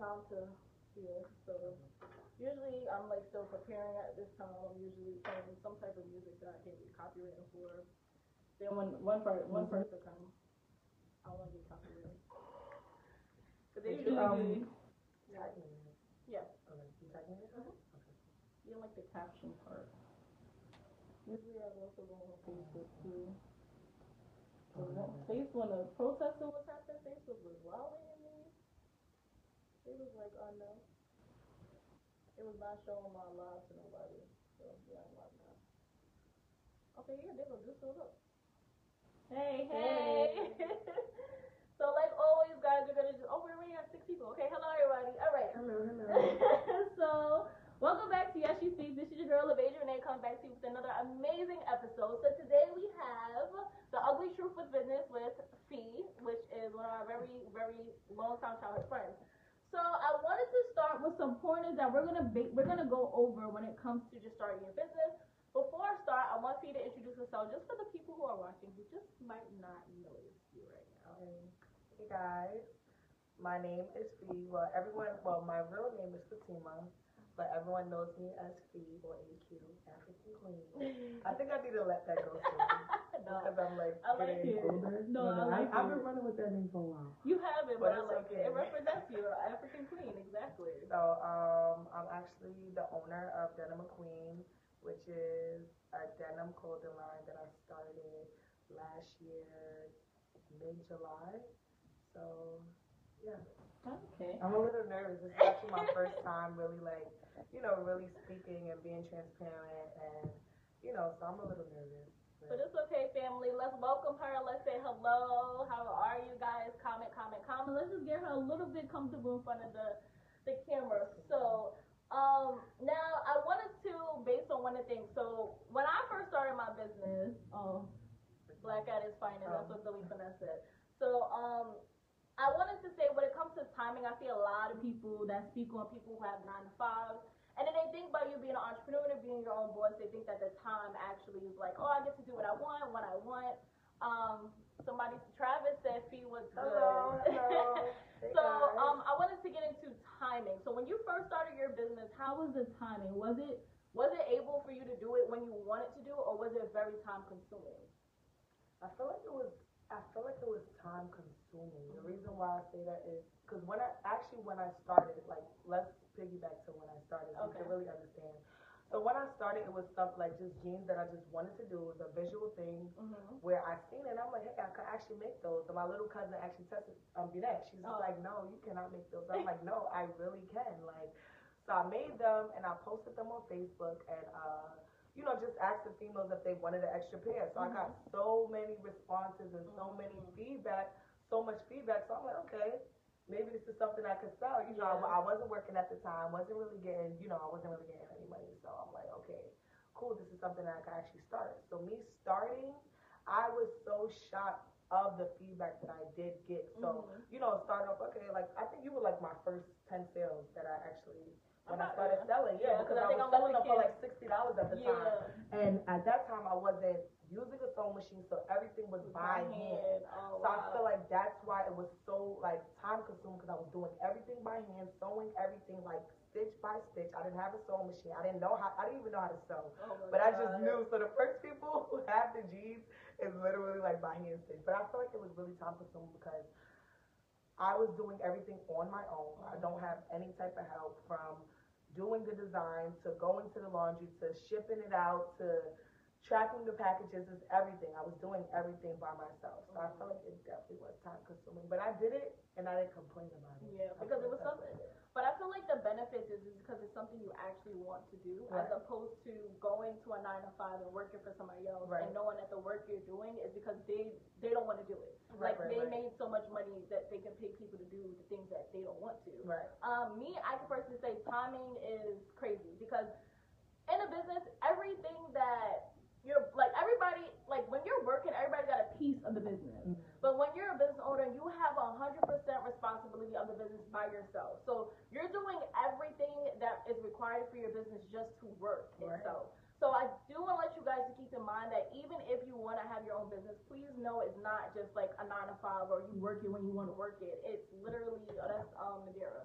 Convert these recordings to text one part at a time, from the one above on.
time to yeah. So usually I'm like still preparing at this time. I'm usually playing some type of music that I can get copyrighted for. Then when one part one Mhm. person come, I want to get copyrighted. Cause they usually um, do- Tagging it. Yeah. Okay, you tagging it? Okay. you like the caption part. Usually I also go on Facebook too. So Oh, when- yeah. face when the protesting was happening, Facebook was wilding It was like, oh no. It was not showing my live to nobody. So yeah, I'm live now. Okay, yeah, they go just showed up. Hey, hey. so like always, guys, we're gonna just oh we already have six people. Okay, hello everybody. All right. Hello, hello. so, welcome back to Yes She Speaks. This is your girl, Evasion Renee, coming back to you with another amazing episode. So, today we have The Ugly Truth with Business with Fee, which is one of our very, very long time childhood friends. So, I wanted to start with some pointers that we're gonna be, we're gonna go over when it comes to just starting your business. Before I start, I want Fee to introduce herself just for the people who are watching who just might not notice you right now. Hey guys, my name is Fee. Well, everyone, well, my real name is Fatima, but everyone knows me as Fee or AQ, African Queen. I think I need to let that go soon no, because I'm like I like getting it. older. No, I like I've it. been running with that name for a while. You have it, But but, I like okay. it. It represents you, African queen, exactly. So, um, I'm actually the owner of Denim Queen, which is a denim clothing line that I started last year, mid July. So, yeah. Okay. I'm a little nervous. It's actually my first time really like, you know, really speaking and being transparent and, you know, so I'm a little nervous. But it's okay, family. Let's welcome her. Let's say hello. How are you guys? Comment, comment, comment. Let's just get her a little bit comfortable in front of the the camera. So, um, now I wanted to, based on one of the things. So, when I first started my business, oh, Black at its finest. That's what Zoe Finesse said. So, um, I wanted to say when it comes to timing, I see a lot of people that speak on people who have nine to five. And then they think about you being an entrepreneur and being your own boss. They think that the time actually is like, oh, I get to do what I want, when I want. Um, somebody, Travis said fee was good. Hello, hello. So, um, I wanted to get into timing. So, when you first started your business, how was the timing? Was it was it able for you to do it when you wanted to do it, or was it very time consuming? I feel like it was. I feel like it was time consuming. The reason why I say that is because when I actually when I started, like let's piggyback to when I started, so you Okay. can really understand. So when I started, it was stuff like just jeans that I just wanted to do. It was a visual thing Mm-hmm. where I seen it. and I'm like, hey, I could actually make those. And my little cousin actually tested um Binette. She's Oh. like, no, you cannot make those. I'm like, no, I really can. Like, so I made them and I posted them on Facebook and uh you know, just asked the females if they wanted an extra pair. So I got so many responses and so many Mhm. feedback, so much feedback. So I'm like, okay, maybe this is something I could sell. You know, Yeah. I, I wasn't working at the time, wasn't really getting, you know, I wasn't really getting any money. So I'm like, okay, cool, this is something that I can actually start. So me starting, I was so shocked of the feedback that I did get. So, Mhm. you know, start off, okay, like I think you were like my first ten sales that I actually when I started selling, yeah, Yeah, because 'cause I I, think was I'm selling them for like sixty dollars at the time. And at that time I wasn't using a sewing machine, so everything was by hand. Oh, So wow. I feel like that's why it was so like time consuming because I was doing everything by hand, sewing everything like stitch by stitch. I didn't have a sewing machine. I didn't know how. I didn't even know how to sew. Oh But I just knew. So the first people who have the G's is literally like by hand stitch. But I feel like it was really time consuming because I was doing everything on my own. I don't have any type of help from doing the design to going to the laundry to shipping it out to tracking the packages is everything. I was doing everything by myself. So I felt like it definitely was time consuming. But I did it and I didn't complain about it. Yeah, because it was something. But I feel like the benefits is, is because it's something you actually want to do, as opposed to going to a nine to five and working for somebody else Right. and knowing that the work you're doing is because they they don't want to do it. Right, like right, they right. made so much money that they can pay people to do the things that they don't want to. Right. Um, me, I can personally say timing is crazy because in a business, everything that you're like everybody like when you're working, everybody got a piece of the business. Mm-hmm. But when you're a business owner, you have a hundred percent responsibility of the business by yourself. So you're doing everything that is required for your business just to work Right. itself. So I do want to let you guys to keep in mind that even if you want to have your own business, please know it's not just like a nine to five or you work it when you want to work it. It's literally oh, that's um Madeira.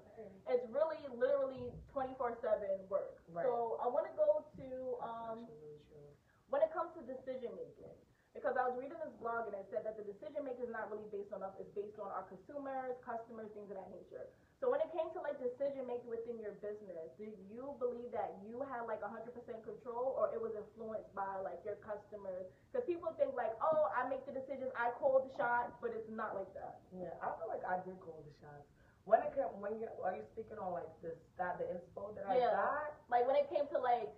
It's really literally twenty four seven work. Right. So I want to go to um That's actually really true. when it comes to decision making. Because I was reading this blog and it said that the decision making is not really based on us, it's based on our consumers, customers, things of that nature. So when it came to like decision making within your business, did you believe that you had like 100% control or it was influenced by like your customers? Because people think like, oh, I make the decisions, I call the shots, but it's not like that. Yeah, I feel like I did call the shots. When it came, when you are you speaking on like this that the inspo that I Yeah. got? Like when it came to like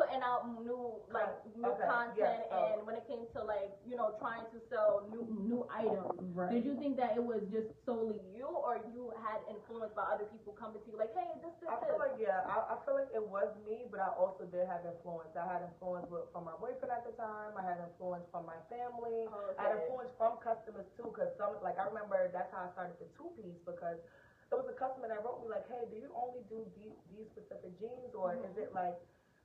putting out new like new Okay, content yes, and when it came to like you know trying to sell new new items Right. did you think that it was just solely you or you had influence by other people coming to you like hey this this I this feel like yeah, I, I feel like it was me, but I also did have influence. I had influence with, from my boyfriend at the time. I had influence from my family. Oh, I had influence from customers too, because some like I remember that's how I started the two piece because there was a customer that wrote me like, hey, do you only do these, these specific jeans or mm-hmm. is it like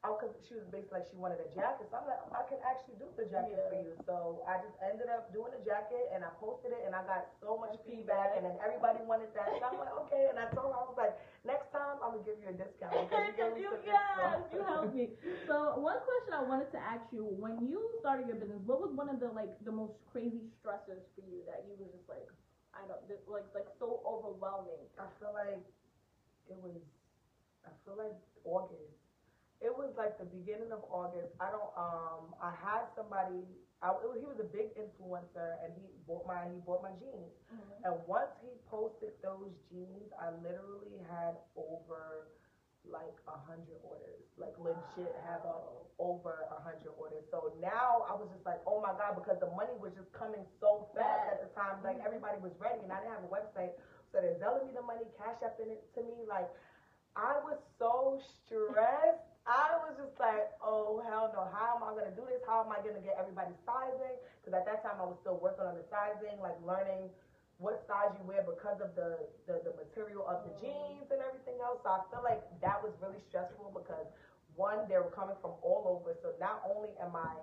Oh, cause she was basically like she wanted a jacket, so I'm like, I can actually do the jacket for you. So I just ended up doing the jacket, and I posted it, and I got so much feedback, and then everybody wanted that. So I'm like, okay, and I told her I was like, next time I'm gonna give you a discount because you you, yes, you helped me. So one question I wanted to ask you: When you started your business, what was one of the like the most crazy stressors for you that you was just like, I don't this, like like so overwhelming? I feel like it was, I feel like August. It was like the beginning of August. I don't, um, I had somebody, I, it was, he was a big influencer and he bought my, he bought my jeans. Mm-hmm. And once he posted those jeans, I literally had over like a hundred orders, like legit have a, over a hundred orders. So now I was just like, oh my god, because the money was just coming so fast at the time. Like mm-hmm. everybody was ready, and I didn't have a website, so they're selling me the money, cash apping it to me. Like I was so stressed. I was just like, oh hell no, how am I gonna do this? How am I gonna get everybody sizing? Because at that time I was still working on the sizing, like learning what size you wear because of the, the, the material of the jeans and everything else. So I feel like that was really stressful because one, they were coming from all over. So not only am I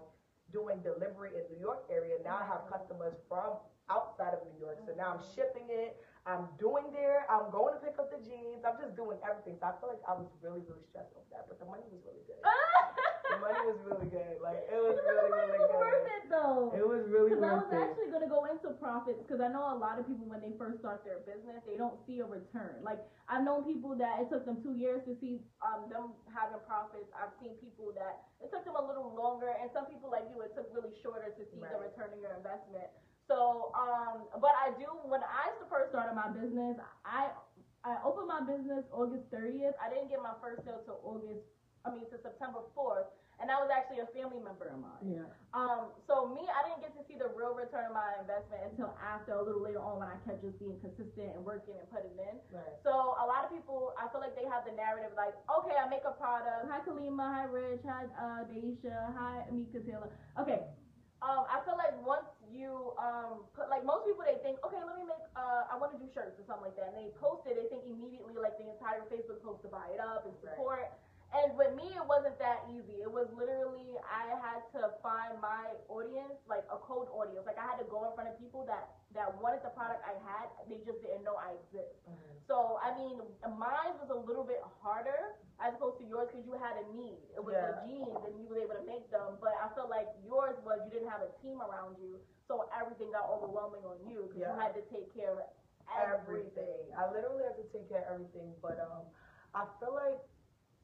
doing delivery in New York area, now I have customers from outside of New York. So now I'm shipping it. I'm doing there. I'm going to pick up the jeans. I'm just doing everything. So I feel like I was really, really stressed with that. But the money was really good. The money was really good. Like it was really, really it was worth good. it though. It was really Because I was actually gonna go into profits because I know a lot of people when they first start their business they don't see a return. Like I've known people that it took them two years to see um them having profits. I've seen people that it took them a little longer, and some people like you it took really shorter to see the return on your investment. So um, but I do when I first started my business, I I opened my business August 30th. I didn't get my first sale till August. I mean to September 4th, and that was actually a family member of mine. Yeah. Um, so me, I didn't get to see the real return of my investment until after a little later on when I kept just being consistent and working and putting in. Right. So a lot of people, I feel like they have the narrative like, okay, I make a product. Hi Kalima, hi Rich, hi uh, Daisha, hi Amika Taylor. Okay. Um, I feel like once you um put like most people they think, okay, let me make uh I want to do shirts or something like that, and they post it, they think immediately like the entire Facebook post to buy it up and support Right. And with me, it wasn't that easy. It was literally I had to find my audience, like a cold audience. Like I had to go in front of people that that wanted the product I had. They just didn't know I exist. Mhm. So I mean, mine was a little bit harder as opposed to yours because you had a need. It was Yeah. the jeans and you was able to make them. But I felt like yours was you didn't have a team around you, so everything got overwhelming on you because Yeah. you had to take care of everything. everything. I literally had to take care of everything, but um, I feel like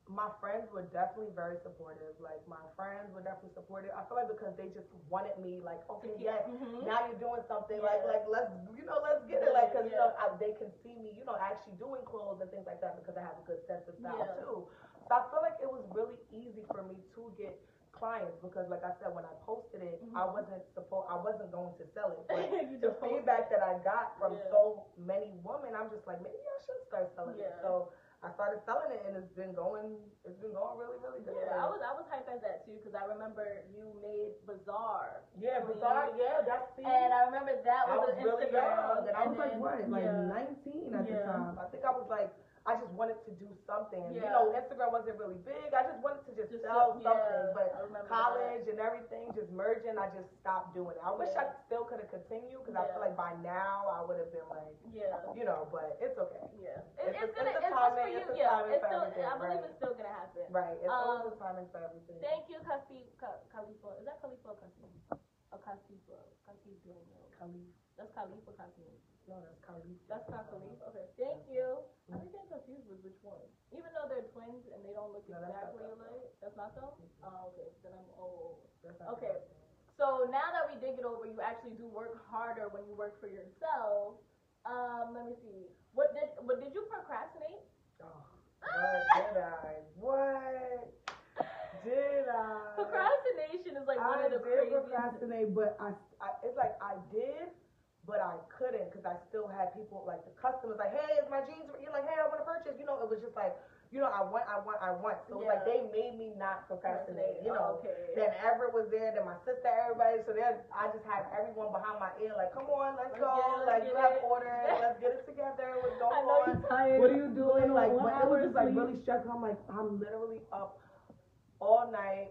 my friends were definitely very supportive. Like my friends were definitely supportive. I feel like because they just wanted me, like, okay, yes, Mhm. now you're doing something. Like, Yeah. like let's, you know, let's get it. Like, cause you know, I, they can see me, you know, actually doing clothes and things like that because I have a good sense of style Yeah. too. So I feel like it was really easy for me to get clients because, like I said, when I posted it, I Mhm. wasn't supposed, I wasn't going to sell it. But the feedback that I got from Yeah. so many women, I'm just like, maybe I should start selling it. So I started selling it, and it's been going, it's been going really, really good. Yeah, I was I was hyped at that too because I remember you made Bazaar. yeah, bizarre. Yeah, that's the. And I remember that I was, was an really Instagram. young, and I was like what, like yeah. 19 at the time. I think I was like, I just wanted to do something. You know, Instagram wasn't really big. I just wanted to just, Just sell so- something. yeah, but college and everything just merging, I just stopped doing it. I wish I still could have continued because I feel like by now I would have been like, Yeah. you know, but it's okay. Yeah. It, It's it's, a- gonna, it's it's, it's for you. it's yeah. It's for still, everything, I believe right. it's still gonna happen. Right. It's always Um, a timing for everything. Thank you, Kafi, Ka- Khalifa. Is that Khalifa or Kasim? Or Khalifa? Khalifa. Khalif. That's Khalifa Kasim. No, that's Khalif. That's not Khalifa. Okay. Thank you. I think I'm confused with which one. Even though they're twins and they don't look No, exactly alike. That's not them? Oh, okay. Then I'm old. Okay. So now that we dig it over, you actually do work harder when you work for yourself. Um, let me see. What did what did you procrastinate? Oh, what did I? What did I? Procrastination is like one I of the did craziest. procrastinate, but I, I, it's like I did, but I couldn't because I still had people like the customers like, hey, is my jeans? You're like, hey, I want to purchase. You know, it was just like, you know, I want, I want, I want. So it's like they made me not procrastinate. You know. okay. Then Everett was there, then my sister, everybody. So then I just had everyone behind my ear, like, come on, let's Let's go. get it, let's like, you have orders, let's get it together. What's I going know on? you're tired. What are you doing? Like, one but it was just like really stressful. I'm like, I'm literally up all night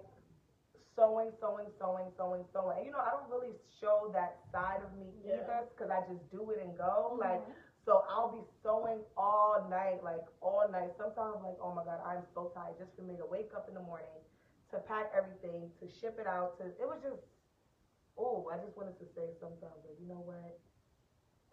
sewing, sewing, sewing, sewing, sewing. And you know, I don't really show that side of me Yeah. either because I just do it and go. Mhm. Like, so I'll be sewing all night, like all night. Sometimes, I'm like, oh my god, I'm so tired just for me to wake up in the morning, to pack everything, to ship it out. To it was just, oh, I just wanted to say sometimes, like, you know what?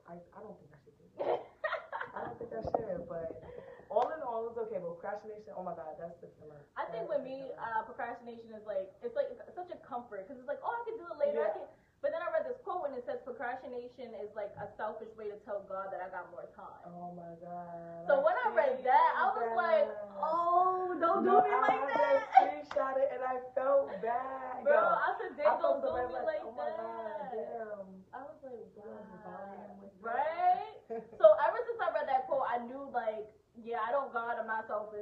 I I don't think I should do that. I don't think I should, but all in all, it's okay. But procrastination, oh my god, that's the killer. I think with me, uh, procrastination is like it's like such a comfort because it's like, oh, I can do it later. I can. But then I read this quote and it says procrastination is like a selfish way to tell God that I got more time. Oh my god. So when I read that, I was like, oh, don't No, do me I like that. Screenshot it and I felt bad. Bro, Yo, I said, I they don't do me like oh my god, that. damn. I was like, You guys are violating wow. that. Right? So ever since I read that quote, I knew like, yeah, I don't God,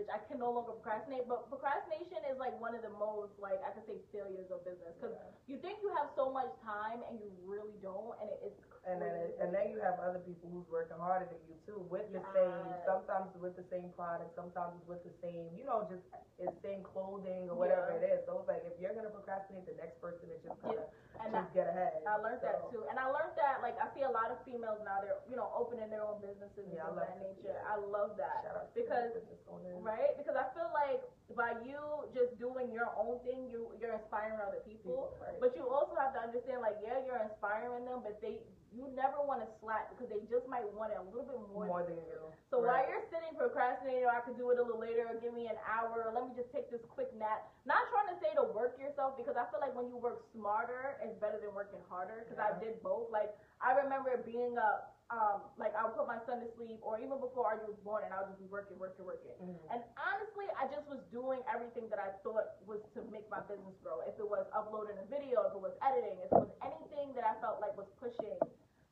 I'm not selfish. I can no longer procrastinate. But procrastination is like one of the most like I could say failures of business because you think you have so much time and you really don't, and it, it's And then, and then you have other people who's working harder than you too, with the same, sometimes with the same product, sometimes with the same, you know, just the same clothing or whatever Yeah. it is. So it's like if you're gonna procrastinate, the next person is just gonna and I, just get ahead. I learned that too, and I learned that like I see a lot of females now they're you know opening their own businesses and Yeah, I love that nature. I love that. Shout out Because- the business owners. Right? Because I feel like by you just doing your own thing, you you're inspiring other people. Right. But you also have to understand, like, yeah, you're inspiring them, but they you never want to slack because they just might want it a little bit more. more than you. so while you're sitting procrastinating, or I could do it a little later, or give me an hour, or let me just take this quick nap. Not trying to say to work yourself because I feel like when you work smarter, it's better than working harder. Because I did both. Like I remember being up, um, like I would put my son to sleep, or even before Archie was born, and I would just be working, working, working. Mhm. And honestly, I just was doing everything that I thought was to make my business grow. If it was uploading a video, if it was editing, if it was anything that I felt like was pushing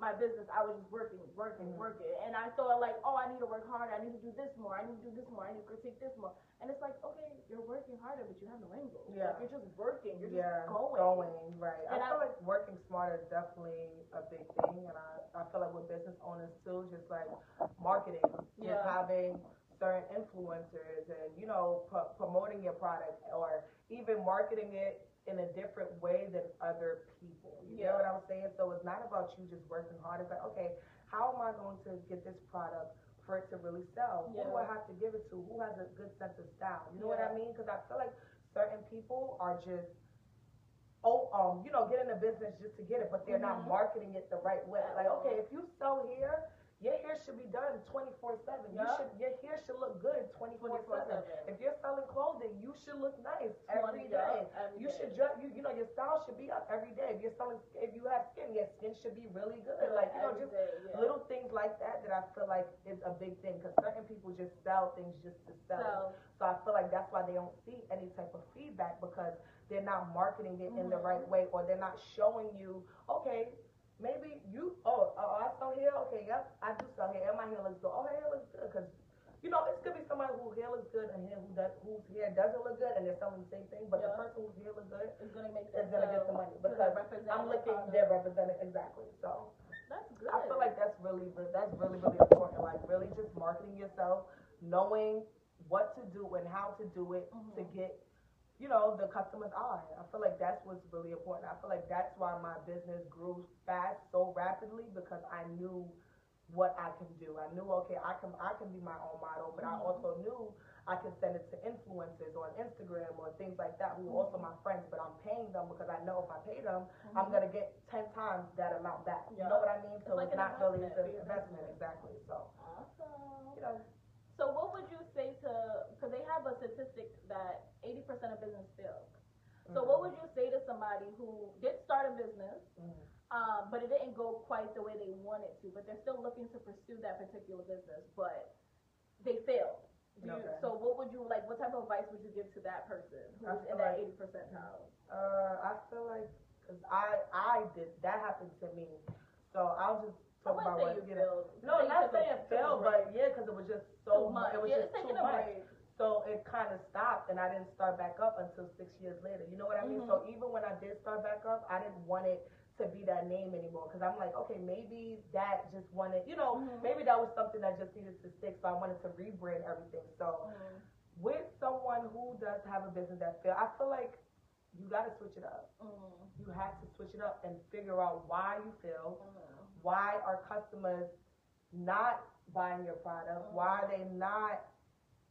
my business, I was just working, working, Mhm. working. And I thought like, oh, I need to work harder. I need to do this more. I need to do this more. I need to critique this more. And it's like, okay, you're working harder, but you have no goal. Yeah. Like, you're just working. You're yeah, just going. going, right. And I I- feel like working smarter is definitely a big thing, and I, I feel like with business owners too, just like marketing, Yeah. just having certain influencers and you know pro- promoting your product or even marketing it in a different way than other people. You Yeah. know what I'm saying? So it's not about you just working hard. It's like, okay, how am I going to get this product for it to really sell? Who do I have to give it to? Who has a good sense of style? You know what I mean? Because I feel like certain people are just oh um you know get in the business just to get it but they're not Mhm. marketing it the right way like okay if you sell here your hair should be done 24 7 you should your hair should look good 24 7 if you're selling clothing you should look nice every 20, day every you day. should just you, you know your style should be up every day. If you're selling if you have skin your skin should be really good. Yeah, like you know just day, yeah. little things like that that I feel like is a big thing because certain people just sell things just to sell. So, so I feel like that's why they don't see any type of feedback because they're not marketing it in the Mhm. right way or they're not showing you, okay, maybe you, oh, oh I sell hair, okay, yep, I do sell hair, and my hair looks good. Oh, hair looks good because, you know, it could be somebody whose hair looks good and hair who does, whose hair doesn't look good and they're selling the same thing, but the person whose hair looks good is gonna make is them gonna get the money 'cause because I'm looking, they're representing exactly. So That's good. I feel like that's really, that's really, really important. Like really just marketing yourself knowing what to do and how to do it Mhm. to get, you know, the customer's eye. I feel like that's what's really important. I feel like that's why my business grew fast so rapidly because I knew what I can do. I knew okay, I can I can be my own model, but I Mhm. also knew I can send it to influencers on Instagram or things like that who are also Mm-hmm. my friends, but I'm paying them because I know if I pay them, Mhm. I'm gonna get ten times that amount back. You know what I mean? It's So like it's not really it's investment an investment exactly. So Awesome. you know, So what would you say to, because they have a statistic that 80% of business fail. So what would you say to somebody who did start a business, Mhm. um, but it didn't go quite the way they wanted to, but they're still looking to pursue that particular business, but they failed? Do you, Okay. So what would you, like, what type of advice would you give to that person who's in that like- 80 percentile? Uh, I feel like because I I did that happened to me, so I'll just talk about what you failed. No, not saying took a fail, but yeah, because it was just so much. It was yeah, just too much. So it kind of stopped, and I didn't start back up until six years later. You know what I mean? Mhm. So even when I did start back up, I didn't want it to be that name anymore because I'm like, okay, maybe that just wanted, you know, Mhm. maybe that was something that just needed to stick. So I wanted to rebrand everything. So Mhm. with someone who does have a business that fail, I feel like you got to switch it up. Mhm. You have to switch it up and figure out why you fail. Mhm. Why are customers not buying your product? Why are they not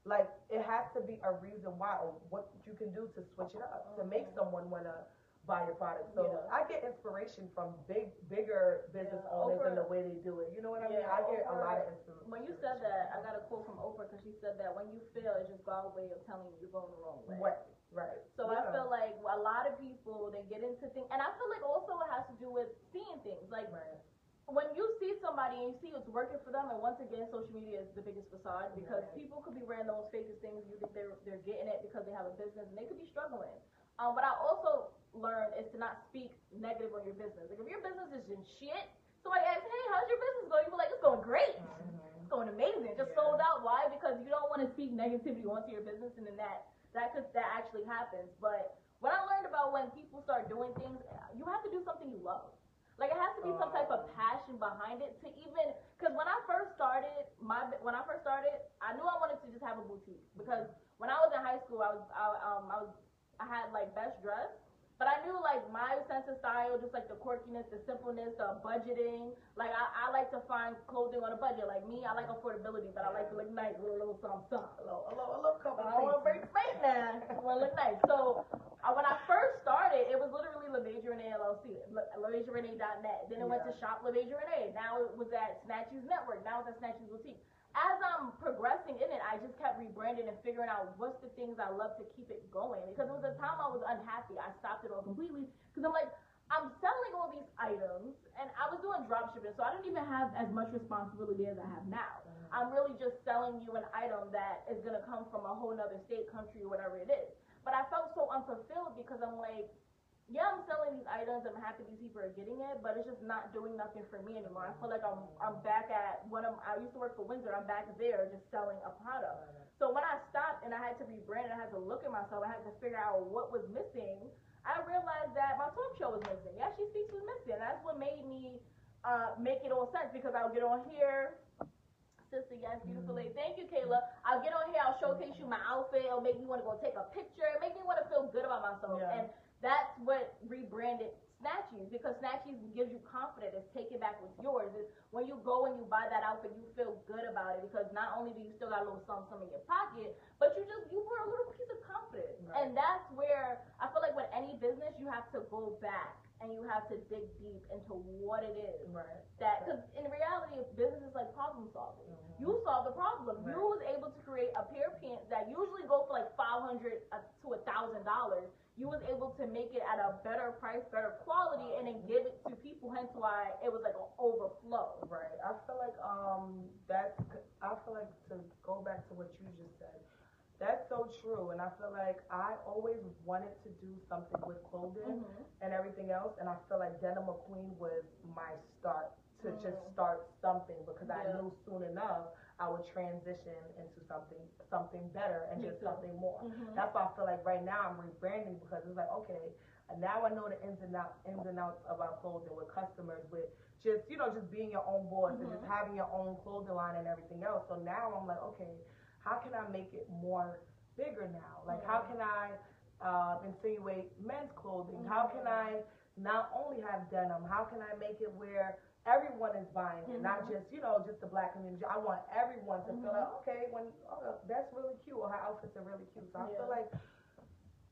like it has to be a reason why or what you can do to switch it up to make someone wanna buy your product. So Yeah. I get inspiration from big bigger business Yeah, owners and the way they do it. You know what I mean? Yeah, I get a lot of inspiration. When you said that, I got a quote from Oprah because she said that when you fail, it's just God's way of telling you you're going the wrong way. Right, right. So. I feel like a lot of people they get into things, and I feel like also it has to do with seeing things. Like right. When you see somebody and you see it's working for them, and once again, social media is the biggest facade because Right. people could be wearing the most fakest things. You think they're they're getting it because they have a business, and they could be struggling. Um, what I also learned is to not speak negative on your business. Like if your business is in shit, somebody asks, "Hey, how's your business going?" You be like, "It's going great." Mhm. It's going amazing. Just Yeah. sold out. Why? Because you don't want to speak negativity onto your business, and then that that could that actually happens. But what I learned about when people start doing things, you have to do something you love. Like it has to be some type of Oh. passion behind it to even. Because when I first started, my when I first started, I knew I wanted to just have a boutique because when I was in high school, I was I, um I was I had like best dress. But I knew like my sense of style, just like the quirkiness, the simpleness, the budgeting. Like I, I like to find clothing on a budget. Like me, I like affordability, but I like to look nice with a little something, little, a little, a little couple I don't want to break bank now. I want to look nice. So uh, when I first started, it was literally LeVage Renee LLC, LeVageRenee.net. Then it went to Shop LeVage Renee. Now it was at Snatchies Network. Now it's at Snatchies Boutique. As I'm progressing in it, I just kept rebranding and figuring out what's the things I love to keep it going. Because it was a time I was unhappy. I stopped it all completely because I'm like, I'm selling all these items, and I was doing drop shipping, so I didn't even have as much responsibility as I have now. Mm-hmm. I'm really just selling you an item that is gonna come from a whole nother state, country, whatever it is. But I felt so unfulfilled because I'm like, yeah, I'm selling these items. I'm happy these people are getting it, but it's just not doing nothing for me anymore. I feel like I'm I'm back at when I'm, I used to work for Windsor. I'm back there just selling a product. So when I stopped and I had to rebrand, I had to look at myself. I had to figure out what was missing. I realized that my talk show was missing. Yeah, she speaks was missing. That's what made me uh, make it all sense because I'll get on here. Sister, yes, beautiful lady. Thank you, Kayla. I'll get on here. I'll showcase you my outfit. It'll make me want to go take a picture. It'll make me want to feel good about myself. Yeah. And that's what rebranded Snatchies because Snatchies gives you confidence. It's take it back what's yours. It's when you go and you buy that outfit, you feel good about it because not only do you still got a little something, something in your pocket, but you just you wear a little piece of confidence. Right. And that's where I feel like with any business, you have to go back and you have to dig deep into what it is Right. that because in reality business is like problem solving Mhm. you solve the problem you was able to create a pair of pants that usually go for like 500 uh, to a thousand dollars you was able to make it at a better price better quality and then give it to people hence why it was like an overflow Right. I feel like um that's I feel like to go back to what you just said. That's so true, and I feel like I always wanted to do something with clothing Mhm. and everything else, and I feel like Denim McQueen was my start to just Mm. start something because I knew soon enough I would transition into something something better and just something more. Mhm. That's why I feel like right now I'm rebranding because it's like okay, now I know the ins and outs ins and outs about clothing with customers with just you know just being your own boss and just Mhm. having your own clothing line and everything else. So now I'm like okay, how can I make it more bigger now? Like, how can I um, insinuate men's clothing? How can I not only have denim? How can I make it where everyone is buying it, not Mhm. just you know just the black community? I want everyone to feel Mhm. like okay, when oh, that's really cute, or her outfits are really cute. So I Yeah. feel like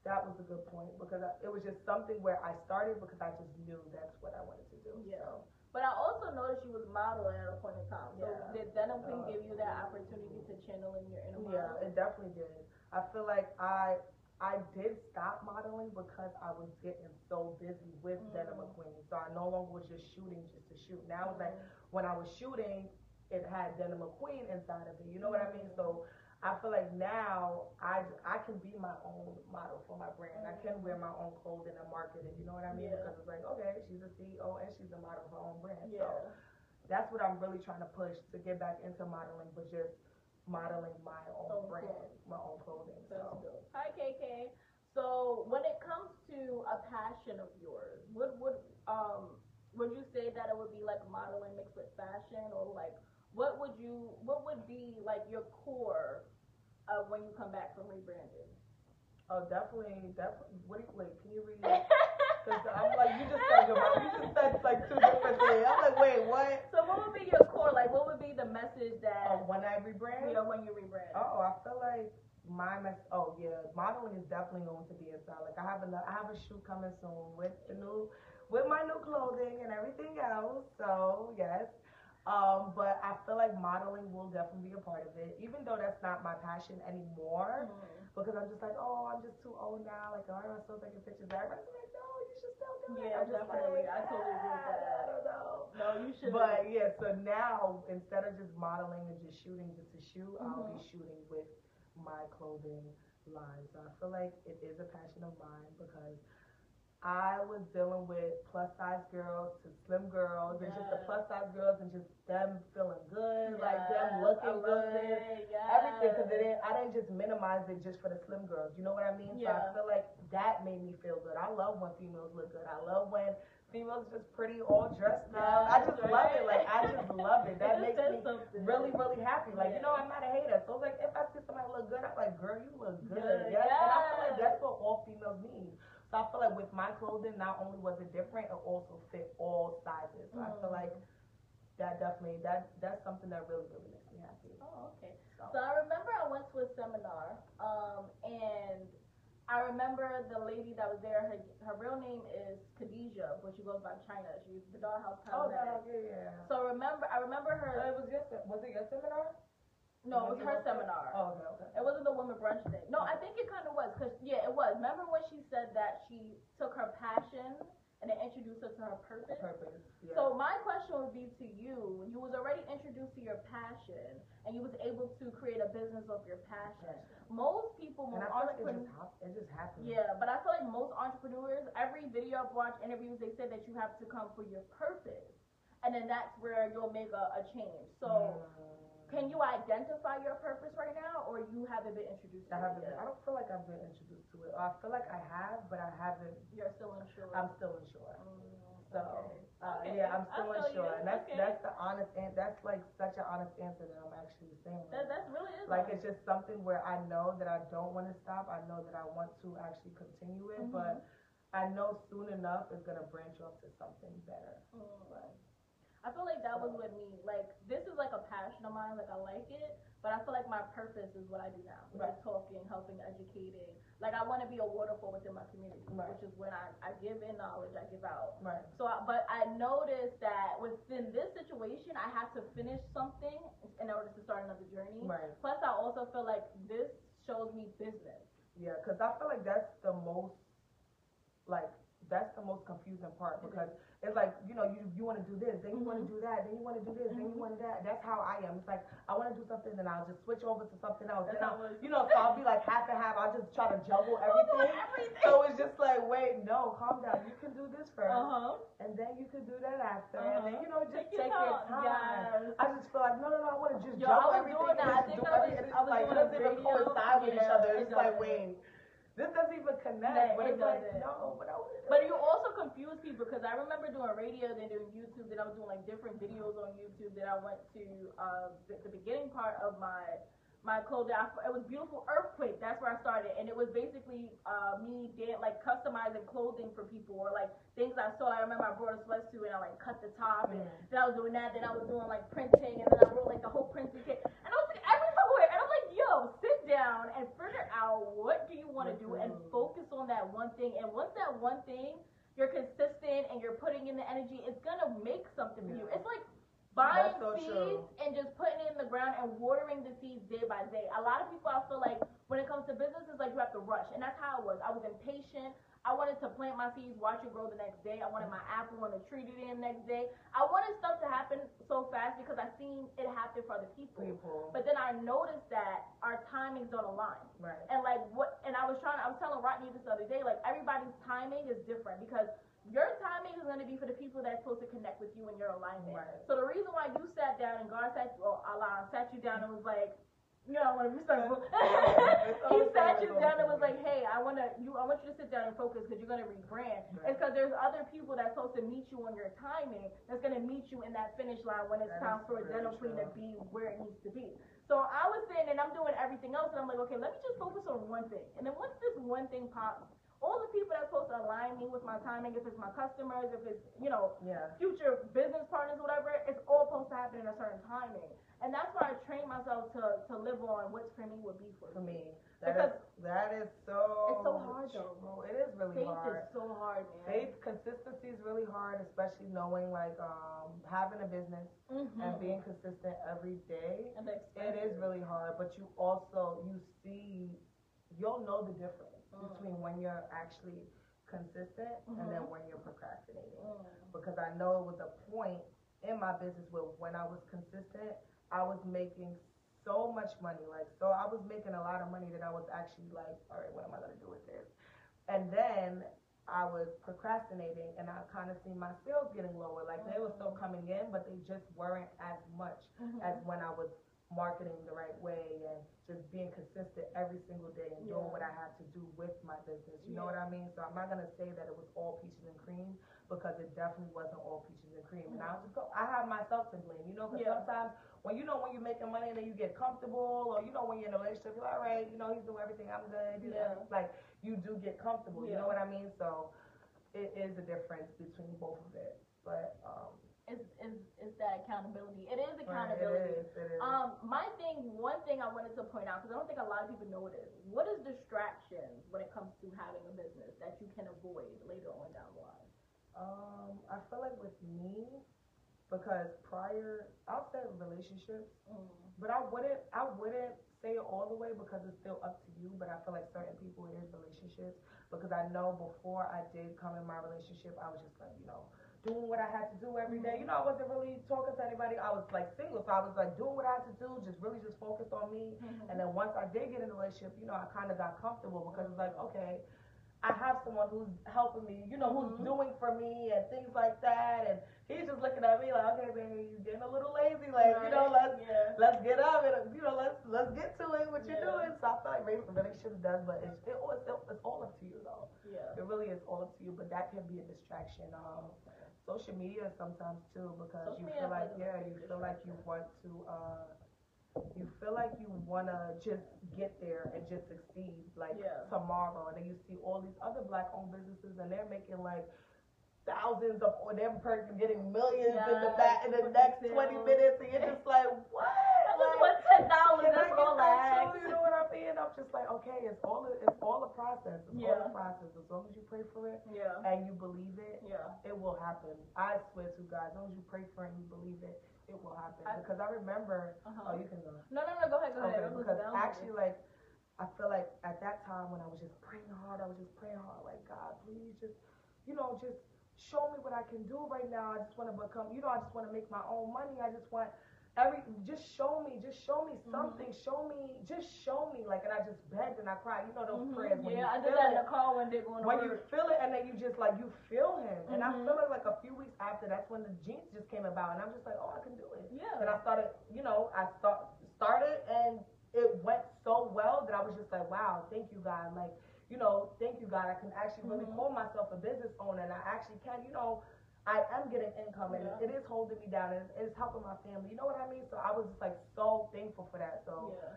that was a good point because I, it was just something where I started because I just knew that's what I wanted to do. Yeah. So. But I also noticed you was modeling at a point in time. So Yeah. did Denim Queen Uh, give you that opportunity to channel in your inner Yeah, model? it definitely did. I feel like I I did stop modeling because I was getting so busy with Mm. Denim McQueen. So I no longer was just shooting just to shoot. Now it's like Mhm. when I was shooting, it had Denim McQueen inside of it. You know what I mean? So I feel like now I I can be my own model for my brand. I can wear my own clothing and market it. You know what I mean? Yeah. Because it's like okay, she's a CEO and she's a model of her own brand. Yeah. So that's what I'm really trying to push to get back into modeling, but just modeling my own brand, clothing. my own clothing. That's So dope. Hi KK. So when it comes to a passion of yours, would would um would you say that it would be like modeling mixed with fashion or like what would you what would be like your core of when you come back from rebranding? oh, definitely, definitely. What do you wait? Can you read? Because I'm like you just said your. You just said like two different things. I'm like wait, what? So what would be your core? Like what would be the message that Oh, when I rebrand? you know when you rebrand? Oh, I feel like my mess. Oh yeah, modeling is definitely going to be inside. Like I have a I have a shoot coming soon with the new with my new clothing and everything else. So yes. Um, but I feel like modeling will definitely be a part of it, even though that's not my passion anymore. Mhm. Because I'm just like, oh, I'm just too old now. Like, why am I still taking pictures? Everybody's like, no, you should still do it. Yeah, I'm definitely. like, I totally agree with "Ah, that." I don't know. No, you should. But yeah, so now instead of just modeling and just shooting just to shoot, I'll be Mhm. shooting with my clothing line. So I feel like it is a passion of mine because I was dealing with plus size girls to slim girls and just the plus size girls and just them feeling good, like them looking good. Yes. Everything, because it didn't, I didn't just minimize it just for the slim girls. You know what I mean? So I feel like that made me feel good. I love when females look good. I love when females just pretty, all dressed up. I just Yes, love it. Like I just love it. That makes me something. really, really happy. Like you know, I'm not a hater. So like if I see somebody look good, I'm like, girl, you look good. Good, Yes. And I feel like that's what all females need. So I feel like with my clothing, not only was it different, it also fit all sizes. So I feel Mm. like that definitely that that's something that really, really makes me happy. Oh, okay. So. So I remember I went to a seminar, um, and I remember the lady that was there. Her her real name is Khadijah, but she goes by China. She's the Dollhouse Oh yeah, yeah. So remember, I remember her. it was your was it your seminar? No, it was her seminar. Oh, okay, okay. It wasn't the women brunch thing. No, I think it kind of was, cause yeah, it was. Remember when she said that she took her passion and then introduced her to her purpose? Purpose. Yeah. So my question would be to you: You was already introduced to your passion, and you was able to create a business of your passion. Most people, and most feel like it just hap- it just happened. yeah, but I feel like most entrepreneurs, every video I've watched, interviews, they say that you have to come for your purpose, and then that's where you'll make a, a change. So. Mm. Can you identify your purpose right now, or you haven't been introduced to I haven't. Been? I don't feel like I've been introduced to it. I feel like I have, but I haven't. You're still unsure. I'm still unsure. Mm, So okay. uh, Okay, yeah, I'm still unsure, you. and that's Okay. that's the honest and that's like such an honest answer that I'm actually saying. That, that's really is like honest. it's just something where I know that I don't want to stop. I know that I want to actually continue it, Mhm. but I know soon enough it's gonna branch off to something better. Mm. I feel like that was with me. Like this is like a of mine. Like I like it, but I feel like my purpose is what I do now, which Right. is talking, helping, educating. Like I want to be a waterfall within my community, Right. which is when I, I give in knowledge, I give out. Right. So, I, but I noticed that within this situation, I have to finish something in order to start another journey. Right. Plus, I also feel like this shows me business. Yeah, because I feel like that's the most, like, that's the most confusing part because it's like, you know, you you want to do this, then you want to mm-hmm. do that, then you want to do this, then you mm-hmm. want that. That's how I am. It's like I want to do something, then I'll just switch over to something else. Then I'll, you know, so I'll be like half and half. I'll just try to juggle everything. everything. So it's just like, wait, no, calm down. You can do this first, Uh huh. and then you can do that after, and then uh-huh. you know, just Take take, your time. Yes. I just feel like no, no, no. I want to just Yo, juggle I was everything. doing that. I think do I was- everything. I was like it doing a doesn't even coincide with each Yeah, other. it It's like wait. This doesn't even connect, but it doesn't. no, but I But you also confuse people because I remember doing radio, then doing YouTube, then I was doing like different videos on YouTube. Then I went to uh, the, the beginning part of my my clothing. I, it was beautiful earthquake. That's where I started, and it was basically uh, me dan- like customizing clothing for people or like things I saw. I remember I brought a sweatsuit and I like cut the top, and Mm. then I was doing that. Then I was doing like printing, and then I wrote like the whole printing kit. And I was like every somewhere, and I'm like, yo, sit down and figure out what do you want to do and Mhm. focus on that one thing. And once that one thing you're consistent and you're putting in the energy, it's gonna make something for you. It's like buying so seeds true. and just putting it in the ground and watering the seeds day by day. A lot of people I feel like when it comes to business it's like you have to rush and that's how it was. I was impatient. I wanted to plant my seeds, watch it grow the next day. I wanted my apple on the tree to be in the next day. I wanted stuff to happen so fast because I've seen it happen for other people. People. But then I noticed that our timings don't align. Right. And like what and I was trying I was telling Rodney this the other day, like everybody's timing is different because your timing is gonna be for the people that's supposed to connect with you in your alignment. Right. So the reason why you sat down and God sat or Allah sat you down and was like, you know, when It's he sat you down and was like, hey, I wanna you I want you to sit down and focus because you're gonna rebrand. Right. It's because there's other people that's supposed to meet you on your timing that's gonna meet you in that finish line when it's That time for a Denim Queen to be where it needs to be. So I was sitting and I'm doing everything else and I'm like, okay, let me just focus on one thing. And then once this one thing pops, all the people that's supposed to align me with my timing, if it's my customers, if it's, you know, Yeah. future business partners, whatever, it's all supposed to happen in a certain timing. And that's why I trained myself to, to live on what's for me would be for For me. that Because is that is so. it's so hard, though. It is really Faith hard. is so hard, man. Faith consistency is really hard, especially knowing like um having a business Mhm. and being consistent every day. And it is really hard, but you also you see you'll know the difference Mm. between when you're actually consistent and then Mhm. when you're procrastinating. Mm. Because I know it was a point in my business where when I was consistent, I was making so much money. Like so I was making a lot of money that I was actually like, all right, what am I gonna do with this? And then I was procrastinating and I kind of seen my sales getting lower. Like they were still coming in, but they just weren't as much Mhm. as when I was marketing the right way and just being consistent every single day and doing what I had to do with my business. You know what I mean? So I'm not gonna say that it was all peaches and cream because it definitely wasn't all peaches and cream. And I'll just go. I have myself to blame. You know, because Yeah. sometimes when you know when you're making money and then you get comfortable, or you know when you're in a relationship, you're like, all right, you know he's doing everything, I'm good. You know, Yeah. like you do get comfortable. You know what I mean? So it is a difference between both of it. But um, It's, it's, it's that accountability. It is right, accountability. it is. It is. Um, my thing, one thing I wanted to point out, because I don't think a lot of people know this. What is distractions when it comes to having a business that you can avoid later on down the line? Um, I feel like with me, because prior, I'll say relationships, Mm. but I wouldn't, I wouldn't say it all the way because it's still up to you. But I feel like certain people it is relationships because I know before I did come in my relationship, I was just like, you know, doing what I had to do every day. You know, I wasn't really talking to anybody. I was like single, so I was like doing what I had to do, just really just focused on me. Mm-hmm. And then once I did get in a relationship, you know, I kind of got comfortable because it's like, okay, I have someone who's helping me, you know, who's Mhm. doing for me and things like that. And he's just looking at me like, okay, baby, you're getting a little lazy, like, you know, let's yeah. let's get up and you know, let's let's get to it. What you're Yeah. doing. So I feel like rela- relationships does, but it's it, it's, it's all up to you though. Yeah. It really is all up to you, but that can be a distraction. Um, social media sometimes too because Social you feel like yeah, you feel like you want to. uh you feel like you wanna just get there and just succeed like Yeah. tomorrow, and then you see all these other black-owned businesses, and they're making like thousands of, or them person getting millions in the back in the next twenty minutes, and you're just like, what? That was Like, what ten dollars. That's all that? You know what I mean? I'm just like, okay, it's all a, it's all a process. It's all Yeah. a process. As long as you pray for it Yeah. and you believe it, Yeah. it will happen. I swear to God, as long as you pray for it and you believe it, it will happen. I- because I remember, Uh-huh. oh, you can go. No, no, no. Go ahead. Go ahead. Okay, I'm because. I'm actually, like, I feel like at that time when I was just praying hard, I was just praying hard, like, God, please just, you know, just show me what I can do right now. I just want to become, you know, I just want to make my own money. I just want every, just show me, just show me Mm-hmm. something, show me, just show me. Like, and I just begged and I cried. You know those Mhm. prayers when Yeah, I did that in the car one day going to When you feel it and then you just like you feel him, and I feel it like a few weeks after. That's when the jeans just came about, and I'm just like, oh, I can do it. Yeah. And I started, you know, I start started and it went so well that I was just like, wow, thank you God. Like, you know, thank you God. I can actually really Mhm. call myself a business owner and I actually can, you know, I am getting income and Yeah. it is holding me down and it's helping my family. You know what I mean? So I was just like so thankful for that. So Yeah.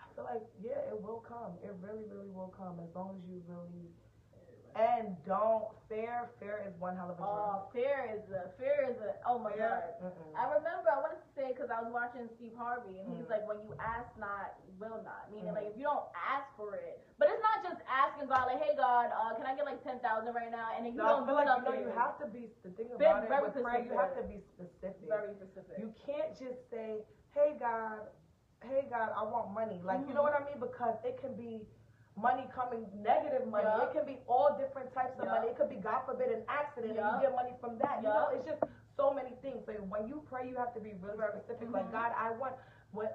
I feel like yeah, it will come. It really, really will come as long as you really and don't fear. Fear is one hell of a drug. Oh, fear is a fear is a oh my god. Mm-mm. I remember I wanted to say because I was watching Steve Harvey and he's Mhm. like, when you ask not, you will not. Meaning Mhm. like if you don't ask for it, but it's not just asking God like, hey God, uh, can I get like ten thousand right now? And then you No, don't feel like you know you have to be the thing about it with prayer. You have to be specific. very specific. You can't just say, "Hey God, hey God, I want money." Like you know Mhm. what I mean? Because it can be money coming, negative money. Yeah. It can be all different types of Yeah. money. It could be God forbid an accident Yeah. and you get money from that. You know, it's just so many things. So when you pray, you have to be really Very- specific. mhm. Like God, I want.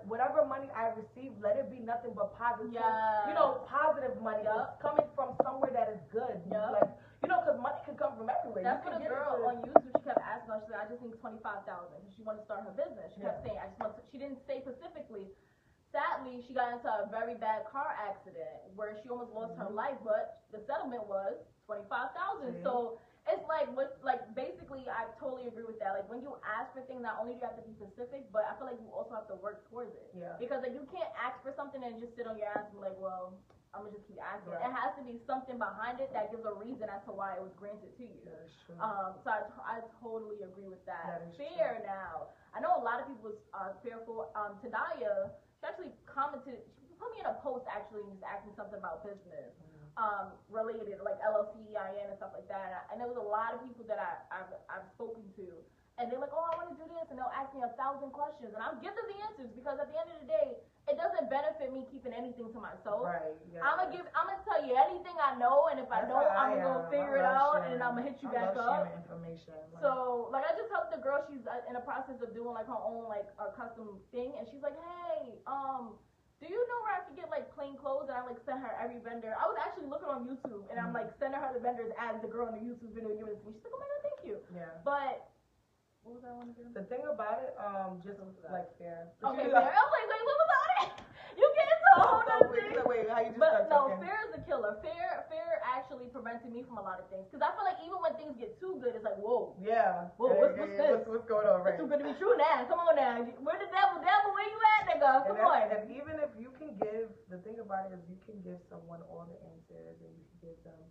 Whatever money I receive, let it be nothing but positive. You know, positive money coming from somewhere that is good. Yeah. Like, you know, because money can come from everywhere. That's what a girl on YouTube she kept asking. She said, "I just need twenty five thousand. She wanted to start her business. She kept saying, "I just want." To, she didn't say specifically. Sadly, she got into a very bad car accident where she almost lost her Mhm. life, but the settlement was twenty five thousand. See? So it's like what, like basically, I totally agree with that. Like when you ask for things, not only do you have to be specific, but I feel like you also have to work towards it. Yeah. Because like you can't ask for something and just sit on your ass and be like, well, I'm gonna just keep asking. Right. It has to be something behind it that gives a reason as to why it was granted to you. That is true. Um, so I, I totally agree with that. That is Fear now. I know a lot of people are fearful. Um, Tadaya, she actually commented, she put me in a post actually and just asked me something about business, um, related, like LLC, EIN and stuff like that. And, I, and there was a lot of people that I, I've, I've spoken to. And they're like, oh, I want to do this. And they'll ask me a thousand questions. And I'll give them the answers because at the end of the day, it doesn't benefit me keeping anything to myself. Right. Yeah. I'm gonna give. I'm gonna tell you anything I know, and if I don't, I'm gonna go figure it out, sharing. and then I'm gonna hit you I back love up. information. Like, So, like, I just helped the girl. She's uh, in the process of doing like her own like a custom thing, and she's like, "Hey, um, do you know where I can get like plain clothes?" And I like sent her every vendor. I was actually looking on YouTube, and I'm like sending her the vendors as the girl in the YouTube video giving it to me. She's like, "Oh my god, thank you." yeah. But what was I want to do? The thing about it, um, just What was that? like fair. Okay, You- fair. I was like, wait, what was that? You get into a whole wait, thing. wait, wait, how you just But no, talking? fear is a killer. Fear, fear actually prevented me from a lot of things. Cause I feel like even when things get too good, it's like, whoa, Yeah. Whoa, Yeah, what's- yeah, what's yeah, this? What's, what's going on, it's right? too good to be true now. Come on now, where the devil, devil, where you at, nigga? Come that's- on. and even if you can give, the thing about it is you can give someone all the answers and you can give them